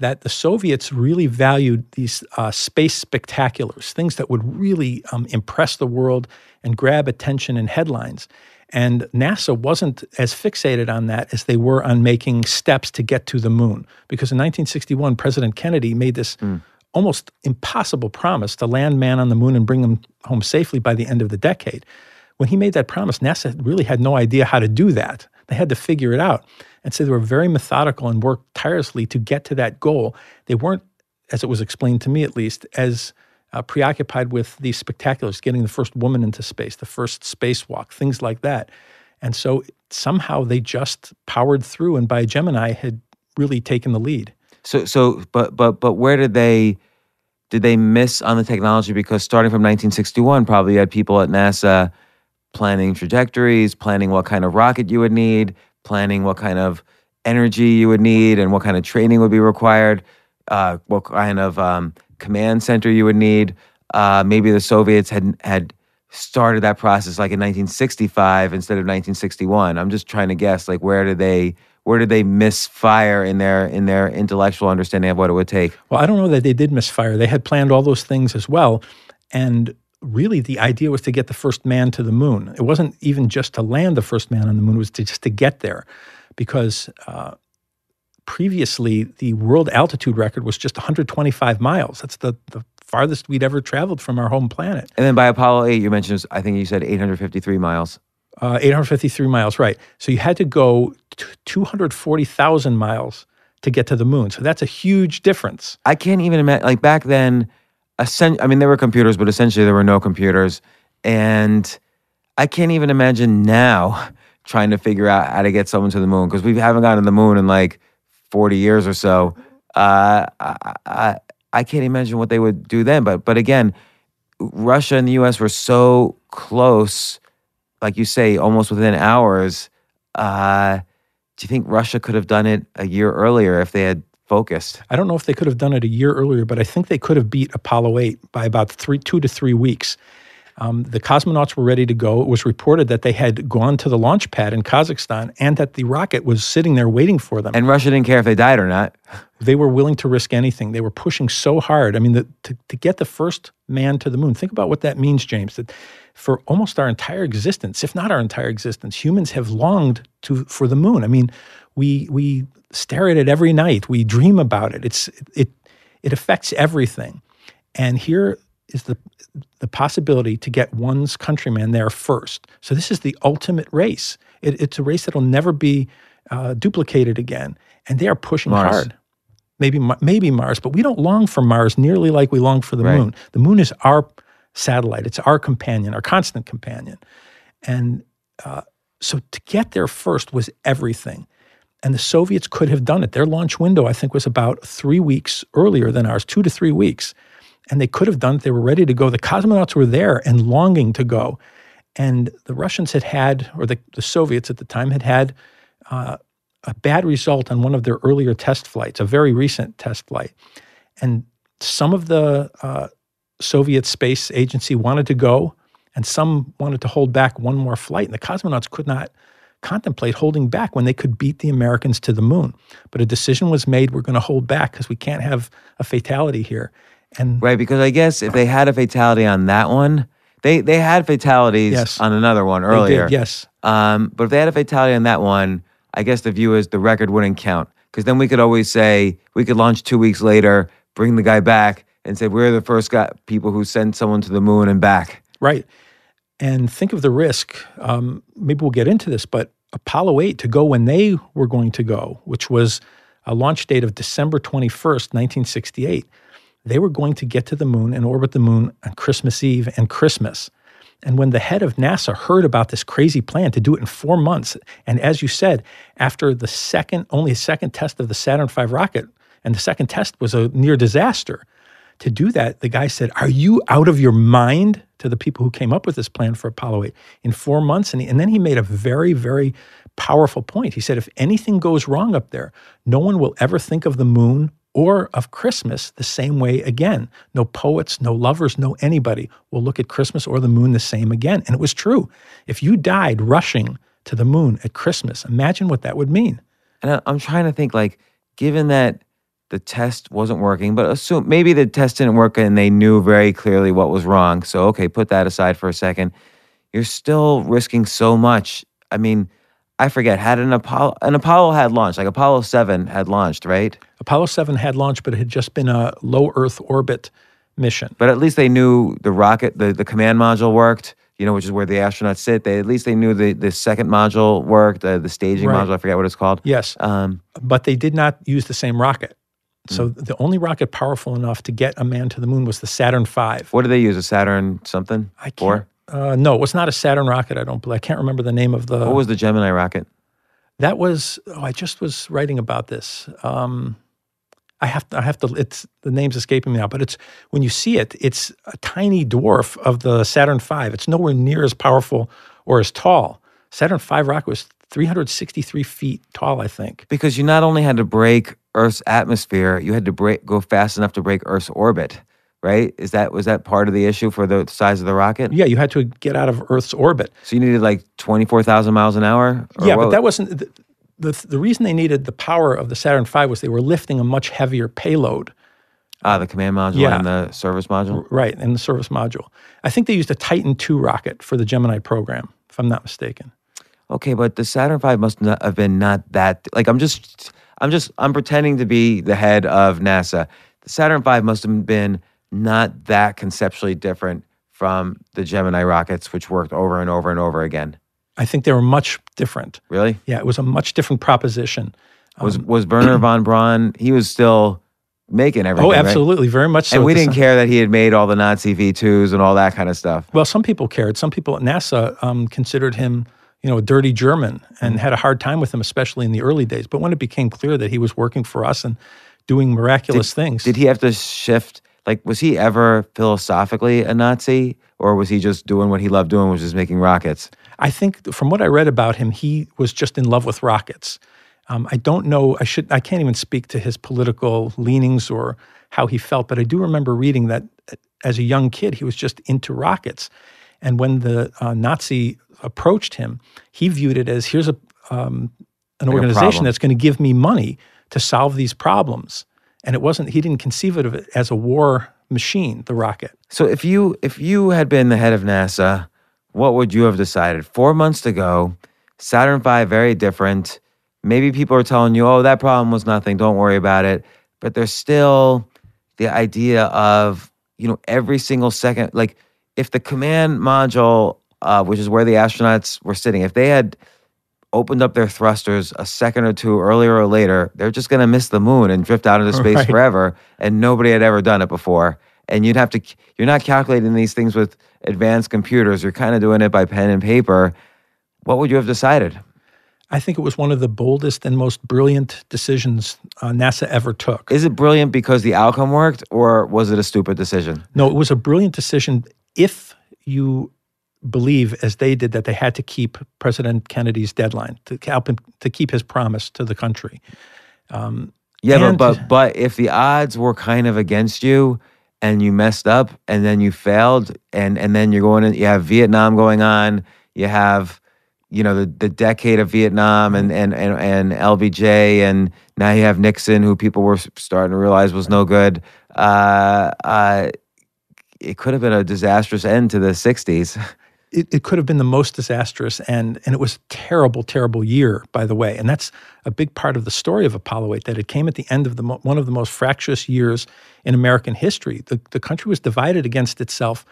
that the Soviets really valued these uh, space spectaculars, things that would really um, impress the world and grab attention in headlines. And NASA wasn't as fixated on that as they were on making steps to get to the moon. Because in 1961, President Kennedy made this mm. Almost impossible promise to land man on the moon and bring him home safely by the end of the decade. When he made that promise, NASA really had no idea how to do that. They had to figure it out. And so they were very methodical and worked tirelessly to get to that goal. They weren't, as it was explained to me at least, as uh, preoccupied with these spectaculars, getting the first woman into space, the first spacewalk, things like that. And so somehow they just powered through, and by Gemini had really taken the lead. So, so, but, but, but, where did they? Did they miss on the technology? Because starting from 1961, probably you had people at NASA planning trajectories, planning what kind of rocket you would need, planning what kind of energy you would need and what kind of training would be required, uh, what kind of um, command center you would need. Uh, maybe the Soviets had had started that process like in 1965 instead of 1961. I'm just trying to guess like where did they where did they misfire in their in their intellectual understanding of what it would take? Well, I don't know that they did misfire. They had planned all those things as well, and really the idea was to get the first man to the moon. It wasn't even just to land the first man on the moon, it was to, just to get there because uh, previously the world altitude record was just 125 miles. That's the, the farthest we'd ever traveled from our home planet. And then by Apollo 8, you mentioned, I think you said 853 miles. Uh, 853 miles, right. So you had to go 240,000 miles to get to the moon. So that's a huge difference. I can't even imagine, like back then, I mean, there were computers, but essentially there were no computers. And I can't even imagine now trying to figure out how to get someone to the moon because we haven't gotten to the moon in like 40 years or so. Uh, I, I, I can't imagine what they would do then. But, but again, Russia and the US were so close, like you say, almost within hours. Uh, do you think Russia could have done it a year earlier if they had focused. I don't know if they could have done it a year earlier, but I think they could have beat Apollo 8 by about three, two to three weeks. Um, the cosmonauts were ready to go. It was reported that they had gone to the launch pad in Kazakhstan and that the rocket was sitting there waiting for them. And Russia didn't care if they died or not. They were willing to risk anything. They were pushing so hard. I mean, the, to, to get the first man to the moon, think about what that means, James, that for almost our entire existence, if not our entire existence, humans have longed to for the moon. I mean, we we stare at it every night. We dream about it. It's it it affects everything. And here is the the possibility to get one's countryman there first. So this is the ultimate race. It, it's a race that'll never be uh, duplicated again. And they are pushing Mars. hard. Maybe maybe Mars, but we don't long for Mars nearly like we long for the right. moon. The moon is our satellite. It's our companion, our constant companion. And uh, so to get there first was everything. And the Soviets could have done it. Their launch window, I think, was about three weeks earlier than ours, two to three weeks. And they could have done it. They were ready to go. The cosmonauts were there and longing to go. And the Russians had had, or the, the Soviets at the time, had had uh, a bad result on one of their earlier test flights, a very recent test flight. And some of the uh, Soviet Space Agency wanted to go, and some wanted to hold back one more flight. And the cosmonauts could not contemplate holding back when they could beat the Americans to the moon. But a decision was made we're going to hold back because we can't have a fatality here. And right, because I guess if they had a fatality on that one, they they had fatalities yes, on another one earlier. Did, yes. Um, but if they had a fatality on that one, I guess the view is the record wouldn't count because then we could always say we could launch two weeks later, bring the guy back, and say we're the first guy, people who sent someone to the moon and back. Right. And think of the risk. Um, maybe we'll get into this, but Apollo 8 to go when they were going to go, which was a launch date of December 21st, 1968. They were going to get to the moon and orbit the moon on Christmas Eve and Christmas. And when the head of NASA heard about this crazy plan to do it in four months, and as you said, after the second, only second test of the Saturn V rocket, and the second test was a near disaster, to do that, the guy said, Are you out of your mind? to the people who came up with this plan for Apollo 8 in four months. And, he, and then he made a very, very powerful point. He said, If anything goes wrong up there, no one will ever think of the moon or of Christmas the same way again. No poets, no lovers, no anybody will look at Christmas or the moon the same again. And it was true. If you died rushing to the moon at Christmas, imagine what that would mean. And I'm trying to think, like, given that the test wasn't working, but assume maybe the test didn't work and they knew very clearly what was wrong. So, okay, put that aside for a second. You're still risking so much. I mean, I forget, had an Apollo, an Apollo had launched, like Apollo 7 had launched, right? Apollo 7 had launched, but it had just been a low Earth orbit mission. But at least they knew the rocket, the, the command module worked, you know, which is where the astronauts sit. They At least they knew the, the second module worked, the, the staging Right. module, I forget what it's called. Yes, Um, but they did not use the same rocket. So Hmm. the only rocket powerful enough to get a man to the moon was the Saturn V. what did they use? A Saturn something? I can't. Four? Uh, no, it was not a Saturn rocket. I don't believe. I can't remember the name of the. What was the Gemini rocket? that was? Oh, I just was writing about this. Um, I have to. I have to. It's the name's escaping me now, but it's when you see it, it's a tiny dwarf of the Saturn V. It's nowhere near as powerful or as tall. Saturn V rocket was 363 feet tall, I think. Because you not only had to break Earth's atmosphere, you had to break go fast enough to break Earth's orbit, right? Is that was that part of the issue for the size of the rocket? Yeah, you had to get out of Earth's orbit. So you needed like twenty four thousand miles an hour. Yeah, but that wasn't the, the the reason they needed the power of the Saturn V was they were lifting a much heavier payload, ah the command module Yeah. and the service module. right, in the service module. I think they used a Titan II rocket for the Gemini program, if I'm not mistaken. Okay, but the Saturn V must not have been not that. Like I'm just, I'm just, I'm pretending to be the head of NASA. The Saturn V must have been not that conceptually different from the Gemini rockets, which worked over and over and over again. I think they were much different. Really? Yeah, it was a much different proposition. Was Um, was Wernher von Braun? He was still making everything. Oh, right? absolutely, very much so. And we didn't care that he had made all the Nazi V2s and all that kind of stuff. Well, some people cared. Some people at NASA um, considered him, you know, a dirty German and had a hard time with him, especially in the early days. But when it became clear that he was working for us and doing miraculous things, Did he have to shift? Like, was he ever philosophically a Nazi, or was he just doing what he loved doing, which is making rockets? I think from what I read about him, he was just in love with rockets. Um, I don't know. I should. I can't even speak to his political leanings or how he felt, but I do remember reading that uh, as a young kid, he was just into rockets. And when the uh, Nazi approached him, he viewed it as here's a um, an Like organization that's going to give me money to solve these problems. And it wasn't. He didn't conceive of it as a war machine. The rocket. So if you if you had been the head of NASA, what would you have decided? Four months to go, Saturn V very different. Maybe people are telling you, "Oh, that problem was nothing. Don't worry about it." But there's still the idea of you know every single second. Like if the command module, uh, which is where the astronauts were sitting, if they had opened up their thrusters a second or two earlier or later, they're just going to miss the moon and drift out into space Right. forever. And nobody had ever done it before. And you'd have to, you're not calculating these things with advanced computers. You're kind of doing it by pen and paper. What would you have decided? I think it was one of the boldest and most brilliant decisions uh, NASA ever took. Is it brilliant because the outcome worked, or was it a stupid decision? No, it was a brilliant decision if you believe, as they did, that they had to keep President Kennedy's deadline to help him to keep his promise to the country. Yeah, And- but, but but if the odds were kind of against you and you messed up and then you failed and and then you're going in, you have Vietnam going on, you have you know the, the decade of Vietnam and, and and and LBJ and now you have Nixon who people were starting to realize was no good. Uh, uh, it could have been a disastrous end to the 60s. It, it could have been the most disastrous, and and it was a terrible, terrible year, by the way. And that's a big part of the story of Apollo 8 that it came at the end of the mo- one of the most fractious years in American history. The the country was divided against itself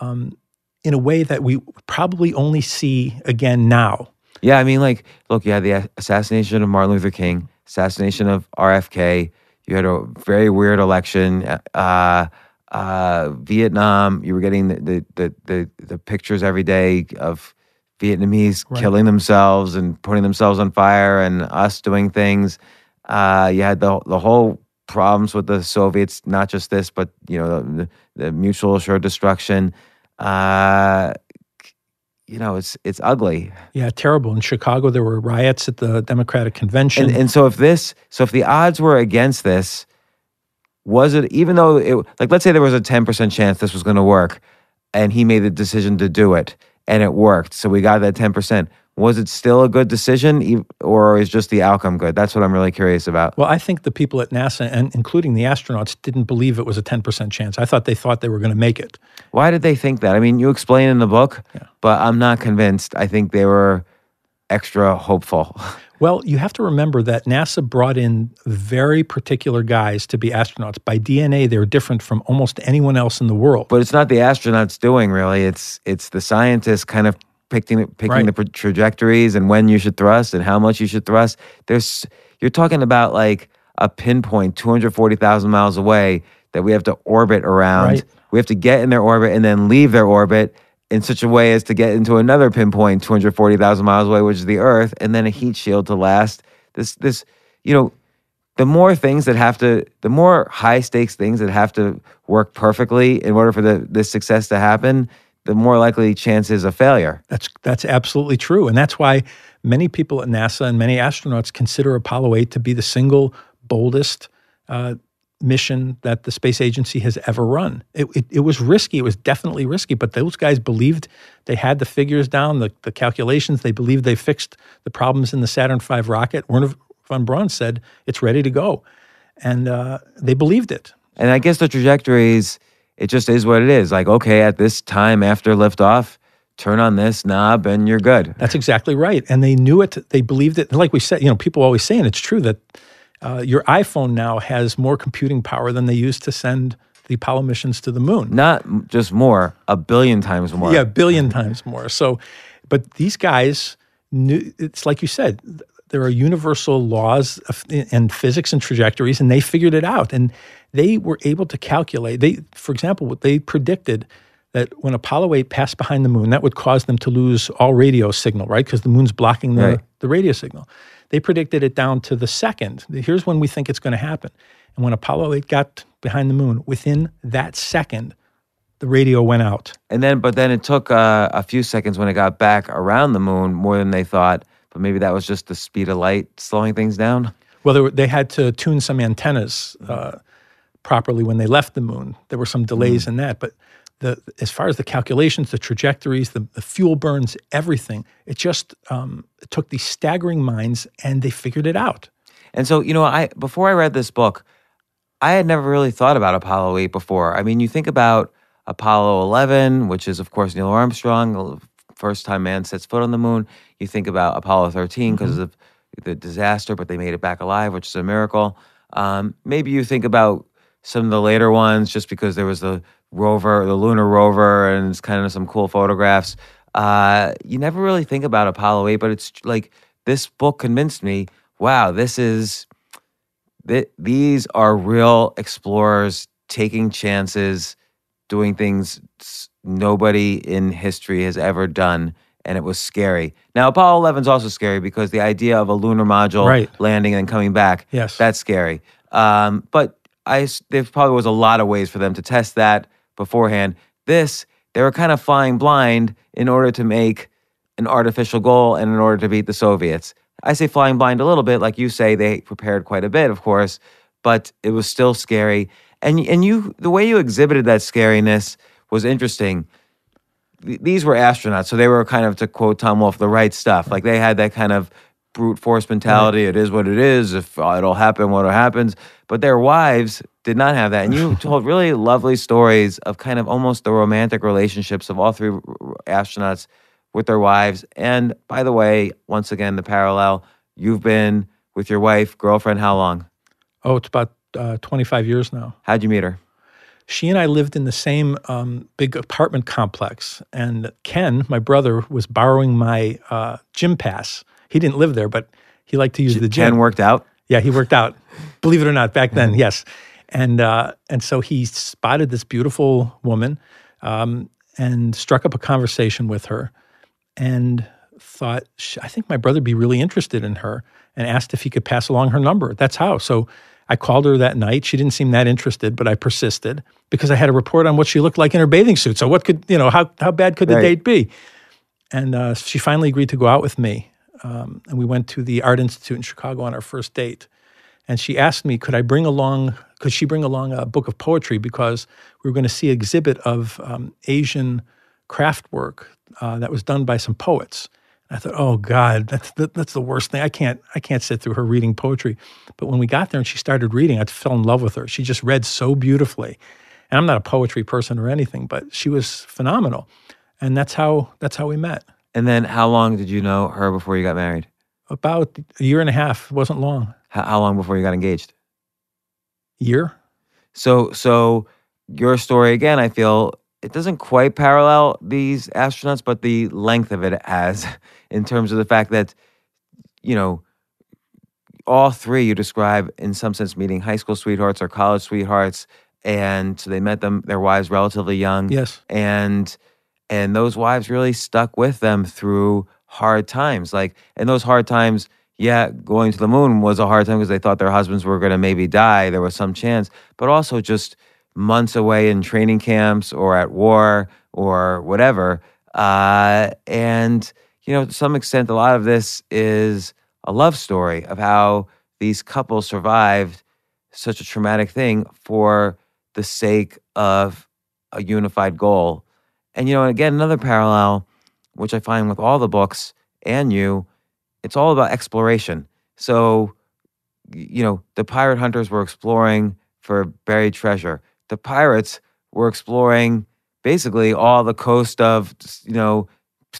um, in a way that we probably only see again now. Yeah, I mean, like, look, you had the assassination of Martin Luther King, assassination of RFK. You had a very weird election. Uh, uh, Vietnam. You were getting the the, the the the pictures every day of Vietnamese Right. killing themselves and putting themselves on fire, and us doing things. Uh, you had the the whole problems with the Soviets, not just this, but you know the, the mutual assured destruction. Uh, you know, it's it's ugly. Yeah, terrible. In Chicago, there were riots at the Democratic Convention. And and so if this, so if the odds were against this, was it even though it like let's say there was a ten percent chance this was going to work, and he made the decision to do it, and it worked, so we got that ten percent. Was it still a good decision, or is just the outcome good? That's what I'm really curious about. well, I think the people at NASA, and including the astronauts, didn't believe it was a 10% chance. I thought they thought they were going to make it. Why did they think that? I mean, you explain in the book, but I'm not convinced. I think they were extra hopeful. Well, you have to remember that NASA brought in very particular guys to be astronauts. By DNA, they're different from almost anyone else in the world. But it's not the astronauts doing really. It's it's the scientists kind of picking picking Right. the trajectories and when you should thrust and how much you should thrust. There's you're talking about like a pinpoint 240,000 miles away that we have to orbit around. Right. We have to get in their orbit and then leave their orbit in such a way as to get into another pinpoint 240,000 miles away which is the earth and then a heat shield to last. This this you know the more things that have to the more high stakes things that have to work perfectly in order for the this success to happen the more likely chances of failure That's that's absolutely true, and that's why many people at NASA and many astronauts consider Apollo 8 to be the single boldest uh, mission that the space agency has ever run. It, it, it was risky. It was definitely risky, but those guys believed they had the figures down, the, the calculations. They believed they fixed the problems in the Saturn V rocket. Wernher von Braun said it's ready to go, and uh, they believed it. and i guess the trajectories it just is what it is like okay at this time after liftoff turn on this knob and you're good That's exactly right. And they knew it. They believed it. And like we said, you know, people always saying it's true that uh, your iPhone now has more computing power than they used to send the Apollo missions to the moon. not just more a billion times more Yeah, a billion times more. So, but these guys knew. It's like you said. There are universal laws of, and physics and trajectories, and they figured it out. And they were able to calculate. They, for example, what they predicted that when Apollo 8 passed behind the moon, that would cause them to lose all radio signal, right? Because the moon's blocking the, Right. the radio signal. They predicted it down to the second. Here's when we think it's going to happen. And when Apollo 8 got behind the moon, within that second, the radio went out. and then but then it took uh, a few seconds when it got back around the moon more than they thought but maybe that was just the speed of light slowing things down Well, they, were, they had to tune some antennas uh, properly when they left the moon. There were some delays in that, but the as far as the calculations, the trajectories, the, the fuel burns, everything, it just um, it took these staggering minds and they figured it out. And so, you know, I before I read this book, I had never really thought about Apollo 8 before. I mean, you think about Apollo 11, which is of course Neil Armstrong, the first time man sets foot on the moon. You think about Apollo 13 because of the disaster, but they made it back alive, which is a miracle. Um, maybe you think about some of the later ones just because there was the rover, the lunar rover, and it's kind of some cool photographs. Uh, you never really think about Apollo 8, but it's like this book convinced me wow, this is, th- these are real explorers taking chances, doing things nobody in history has ever done. And it was scary. Now, Apollo 11 is also scary because the idea of a lunar module Right. landing and coming back, Yes. that's scary. Um, but I, there probably was a lot of ways for them to test that beforehand. This, they were kind of flying blind in order to make an artificial goal and in order to beat the Soviets. I say flying blind a little bit, like you say, they prepared quite a bit, of course, but it was still scary. And and you, the way you exhibited that scariness was interesting. These were astronauts, so they were kind of, to quote Tom Wolfe, the right stuff. Like they had that kind of brute force mentality. It is what it is. If it'll happen, what happens. But their wives did not have that. And you told really lovely stories of kind of almost the romantic relationships of all three astronauts with their wives. And by the way, once again, the parallel you've been with your wife, girlfriend, how long? Oh, it's about uh, 25 years now. How'd you meet her? She and I lived in the same um, big apartment complex, and Ken, my brother, was borrowing my uh, gym pass. He didn't live there, but he liked to use the gym. Jen worked out. Yeah, he worked out. Believe it or not, back then, yes. And uh, and so he spotted this beautiful woman um, and struck up a conversation with her, and thought, I think my brother'd be really interested in her, and asked if he could pass along her number. That's how. So I called her that night. She didn't seem that interested, but I persisted because I had a report on what she looked like in her bathing suit. So what could you know? How how bad could the Right. date be? And uh, she finally agreed to go out with me. Um, and we went to the Art Institute in Chicago on our first date. And she asked me, could I bring along, could she bring along a book of poetry because we were going to see an exhibit of um, Asian craft work uh, that was done by some poets. And I thought, oh God, that's that, that's the worst thing. I can't I can't sit through her reading poetry. But when we got there and she started reading, I fell in love with her. She just read so beautifully. And I'm not a poetry person or anything, but she was phenomenal. And that's how that's how we met. And then how long did you know her before you got married? About a year and a half. It wasn't long. How, how long before you got engaged? Year? So, so your story again, I feel it doesn't quite parallel these astronauts, but the length of it has, in terms of the fact that, you know, all three you describe in some sense meeting high school sweethearts or college sweethearts, and so they met them their wives relatively young, Yes. and and those wives really stuck with them through hard times. Like, and those hard times, yeah, going to the moon was a hard time because they thought their husbands were going to maybe die. There was some chance, but also just months away in training camps or at war or whatever. Uh, and, you know, to some extent, a lot of this is a love story of how these couples survived such a traumatic thing for the sake of a unified goal. And you know, again, another parallel, which I find with all the books and you, it's all about exploration. So, you know, the pirate hunters were exploring for buried treasure. The pirates were exploring basically all the coast of, you know,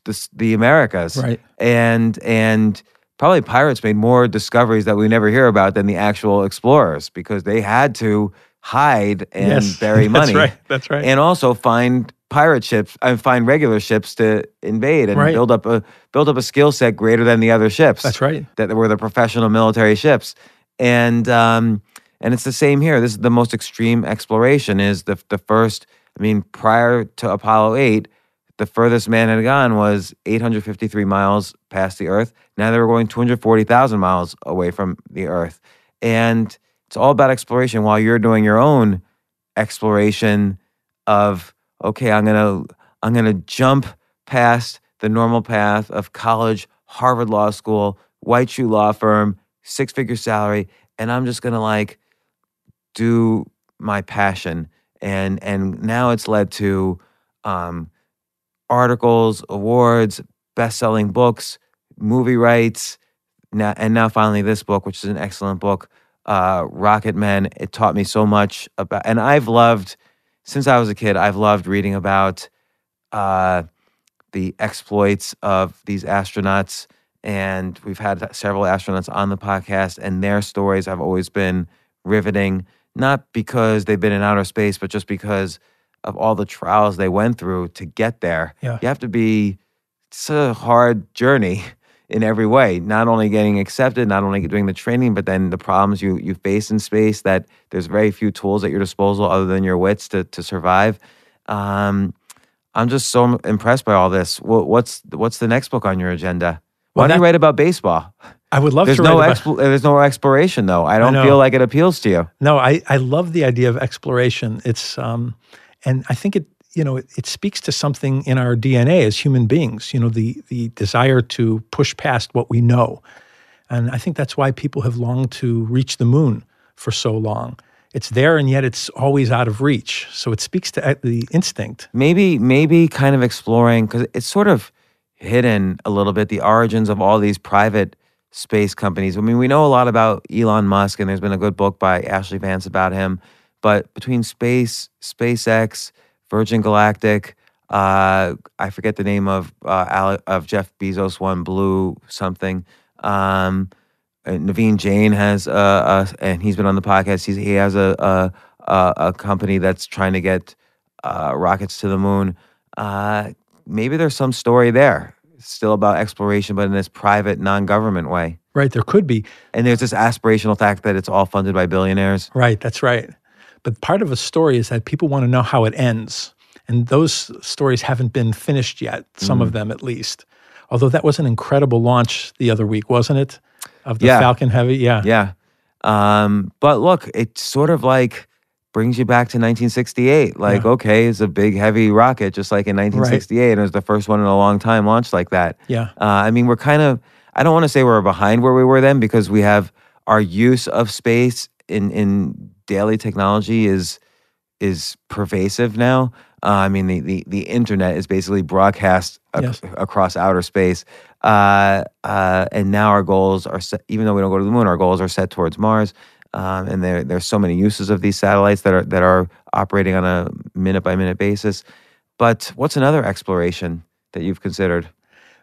the, the Americas Right. and and probably pirates made more discoveries that we never hear about than the actual explorers because they had to hide and yes. bury money That's right. That's right. and also find pirate ships and find regular ships to invade and Right. build up a build up a skill set greater than the other ships That's right. that were the professional military ships and um and it's the same here this is the most extreme exploration is the the first i mean prior to apollo 8 the furthest man had gone was 853 miles past the earth now they were going 240,000 miles away from the earth and it's all about exploration while you're doing your own exploration of okay i'm to i'm to jump past the normal path of college harvard law school white shoe law firm six figure salary and i'm just to like do my passion. And and now it's led to um articles awards best-selling books movie rights now and now finally this book which is an excellent book uh rocket men it taught me so much about and i've loved since i was a kid i've loved reading about uh the exploits of these astronauts and we've had several astronauts on the podcast and their stories have always been riveting not because they've been in outer space but just because of all the trials they went through to get there Yeah. you have to be it's a hard journey in every way not only getting accepted not only doing the training but then the problems you you face in space that there's very few tools at your disposal other than your wits to to survive. Um, i'm just so impressed by all this. Wha- what's what's the next book on your agenda? Why Well, don't you write about baseball? I would love there's to no write about, there's no exploration though. I don't know. feel like it appeals to you. No, I, I love the idea of exploration. It's um, and I think it you know it, it speaks to something in our DNA as human beings. You know the the desire to push past what we know, and I think that's why people have longed to reach the moon for so long. It's there, and yet it's always out of reach. So it speaks to uh, the instinct. maybe maybe kind of exploring because it's sort of hidden a little bit the origins of all these private space companies. I mean, we know a lot about Elon Musk, and there's been a good book by Ashley Vance about him. But between space, SpaceX, Virgin Galactic, uh, I forget the name of uh, Ale- of Jeff Bezos one, Blue something. Um, Naveen Jain has uh, uh, and he's been on the podcast. He's, he has a, a a a company that's trying to get uh, rockets to the moon. Uh, maybe there's some story there, still about exploration, but in this private, non-government way. Right, there could be. And there's this aspirational fact that it's all funded by billionaires. Right, that's right. But part of a story is that people want to know how it ends. And those stories haven't been finished yet, some Mm. of them at least. Although that was an incredible launch the other week, wasn't it? Of the Yeah. Falcon Heavy. Yeah. Yeah. Um, but look, it sort of like brings you back to 1968. Like, Yeah. okay, it's a big, heavy rocket, just like in 1968. And it was the first one in a long time launched like that. Yeah. Uh, I mean, we're kind of, I don't want to say we're behind where we were then because we have our use of space in, in daily technology is is pervasive now. Uh, I mean, the, the, the internet is basically broadcast ac- Yes. across outer space. Uh, uh, and now our goals are set, even though we don't go to the moon, our goals are set towards Mars. Um, and there, there's so many uses of these satellites that are, that are operating on a minute by minute basis. But what's another exploration that you've considered?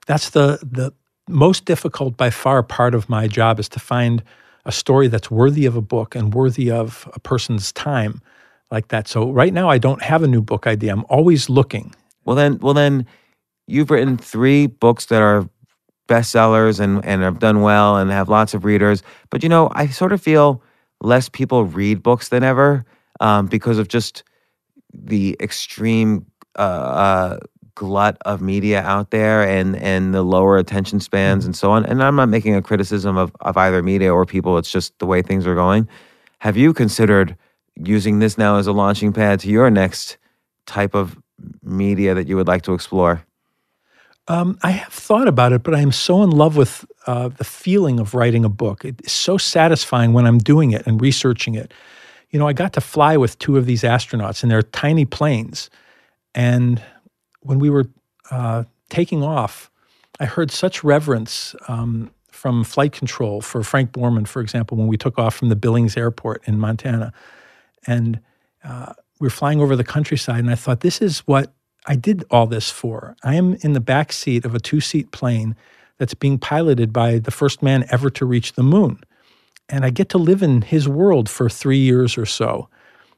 That's the the most difficult by far part of my job is to find a story that's worthy of a book and worthy of a person's time like that. So right now I don't have a new book idea. I'm always looking. Well then, well then, you've written three books that are bestsellers and and have done well and have lots of readers. But you know, I sort of feel less people read books than ever um, because of just the extreme uh, uh, glut of media out there and and the lower attention spans and so on. And I'm not making a criticism of of either media or people. It's just the way things are going. Have you considered using this now as a launching pad to your next type of media that you would like to explore? Um, I have thought about it, but I am so in love with uh, the feeling of writing a book. It's so satisfying when I'm doing it and researching it. You know, I got to fly with two of these astronauts in their tiny planes. And when we were uh, taking off, I heard such reverence um, from flight control for Frank Borman, for example, when we took off from the Billings Airport in Montana. And uh, we were flying over the countryside, and I thought, this is what I did all this for. I am in the back seat of a two seat plane that's being piloted by the first man ever to reach the moon. And I get to live in his world for three years or so.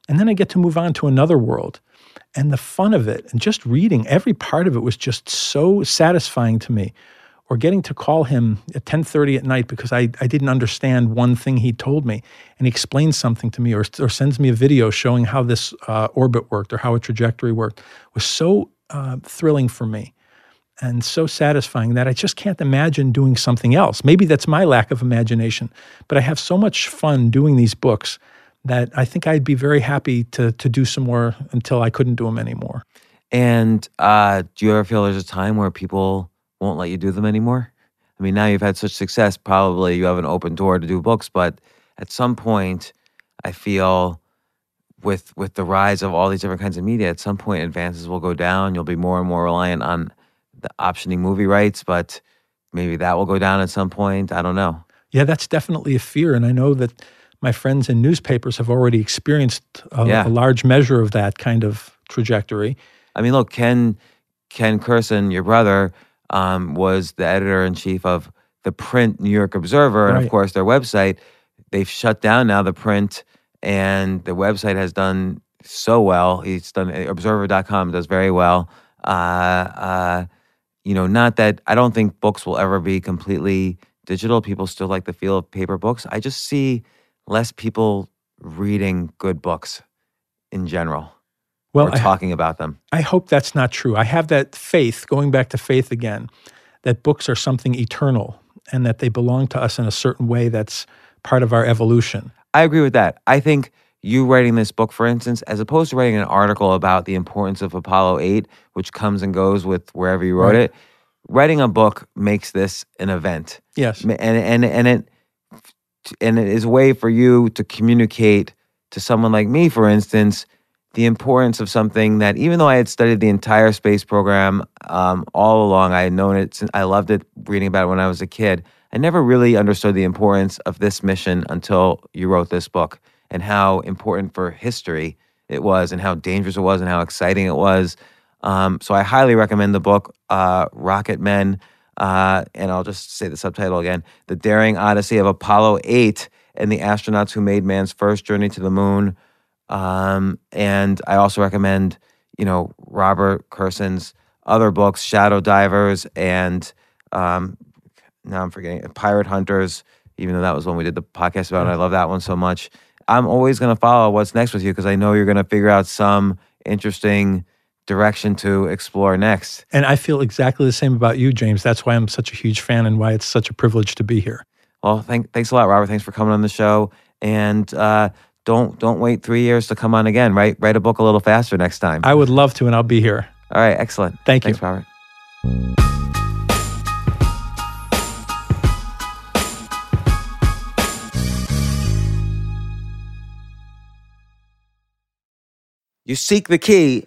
And then I get to move on to another world. And the fun of it, and just reading, every part of it was just so satisfying to me. Or getting to call him at 10:30 at night because I, I didn't understand one thing he told me, and he explains something to me, or, or sends me a video showing how this uh, orbit worked or how a trajectory worked, was so uh, thrilling for me and so satisfying that I just can't imagine doing something else. Maybe that's my lack of imagination, but I have so much fun doing these books that I think I'd be very happy to to do some more until I couldn't do them anymore. And uh, do you ever feel there's a time where people won't let you do them anymore? I mean, now you've had such success, probably you have an open door to do books, but at some point, I feel with with the rise of all these different kinds of media, at some point advances will go down. You'll be more and more reliant on the optioning movie rights, but maybe that will go down at some point. I don't know. Yeah, that's definitely a fear, and I know that my friends in newspapers have already experienced a, Yeah. a large measure of that kind of trajectory. I mean, look, Ken Ken Kurson, your brother, um, was the editor in chief of the print New York Observer, and of course their website. They've shut down now the print, and the website has done so well. He's done Observer.com does very well. Uh, uh, you know, not that I don't think books will ever be completely digital. People still like the feel of paper books. I just see less people reading good books in general Well, or I, talking about them. I hope that's not true. I have that faith, going back to faith again, that books are something eternal and that they belong to us in a certain way that's part of our evolution. I agree with that. I think you writing this book, for instance, as opposed to writing an article about the importance of Apollo 8, which comes and goes with wherever you wrote Right. it, writing a book makes this an event. Yes. and and and it and it is a way for you to communicate to someone like me, for instance, the importance of something that even though I had studied the entire space program um, all along, I had known it. Since, I loved it, reading about it when I was a kid. I never really understood the importance of this mission until you wrote this book and how important for history it was, and how dangerous it was, and how exciting it was. Um, so I highly recommend the book, uh, Rocket Men. Uh, and I'll just say the subtitle again The Daring Odyssey of Apollo 8 and the Astronauts Who Made Man's First Journey to the Moon. Um, and I also recommend, you know, Robert Kurson's other books, Shadow Divers and um, now I'm forgetting Pirate Hunters, even though that was when we did the podcast about. And I love that one so much. I'm always going to follow what's next with you because I know you're going to figure out some interesting direction to explore next. And I feel exactly the same about you, James. That's why I'm such a huge fan and why it's such a privilege to be here. Well, thank, thanks a lot, Robert. Thanks for coming on the show. And uh, don't don't wait three years to come on again. Write write a book a little faster next time. I would love to, and I'll be here. All right, excellent. Thank Thanks, you. Robert. You seek the key,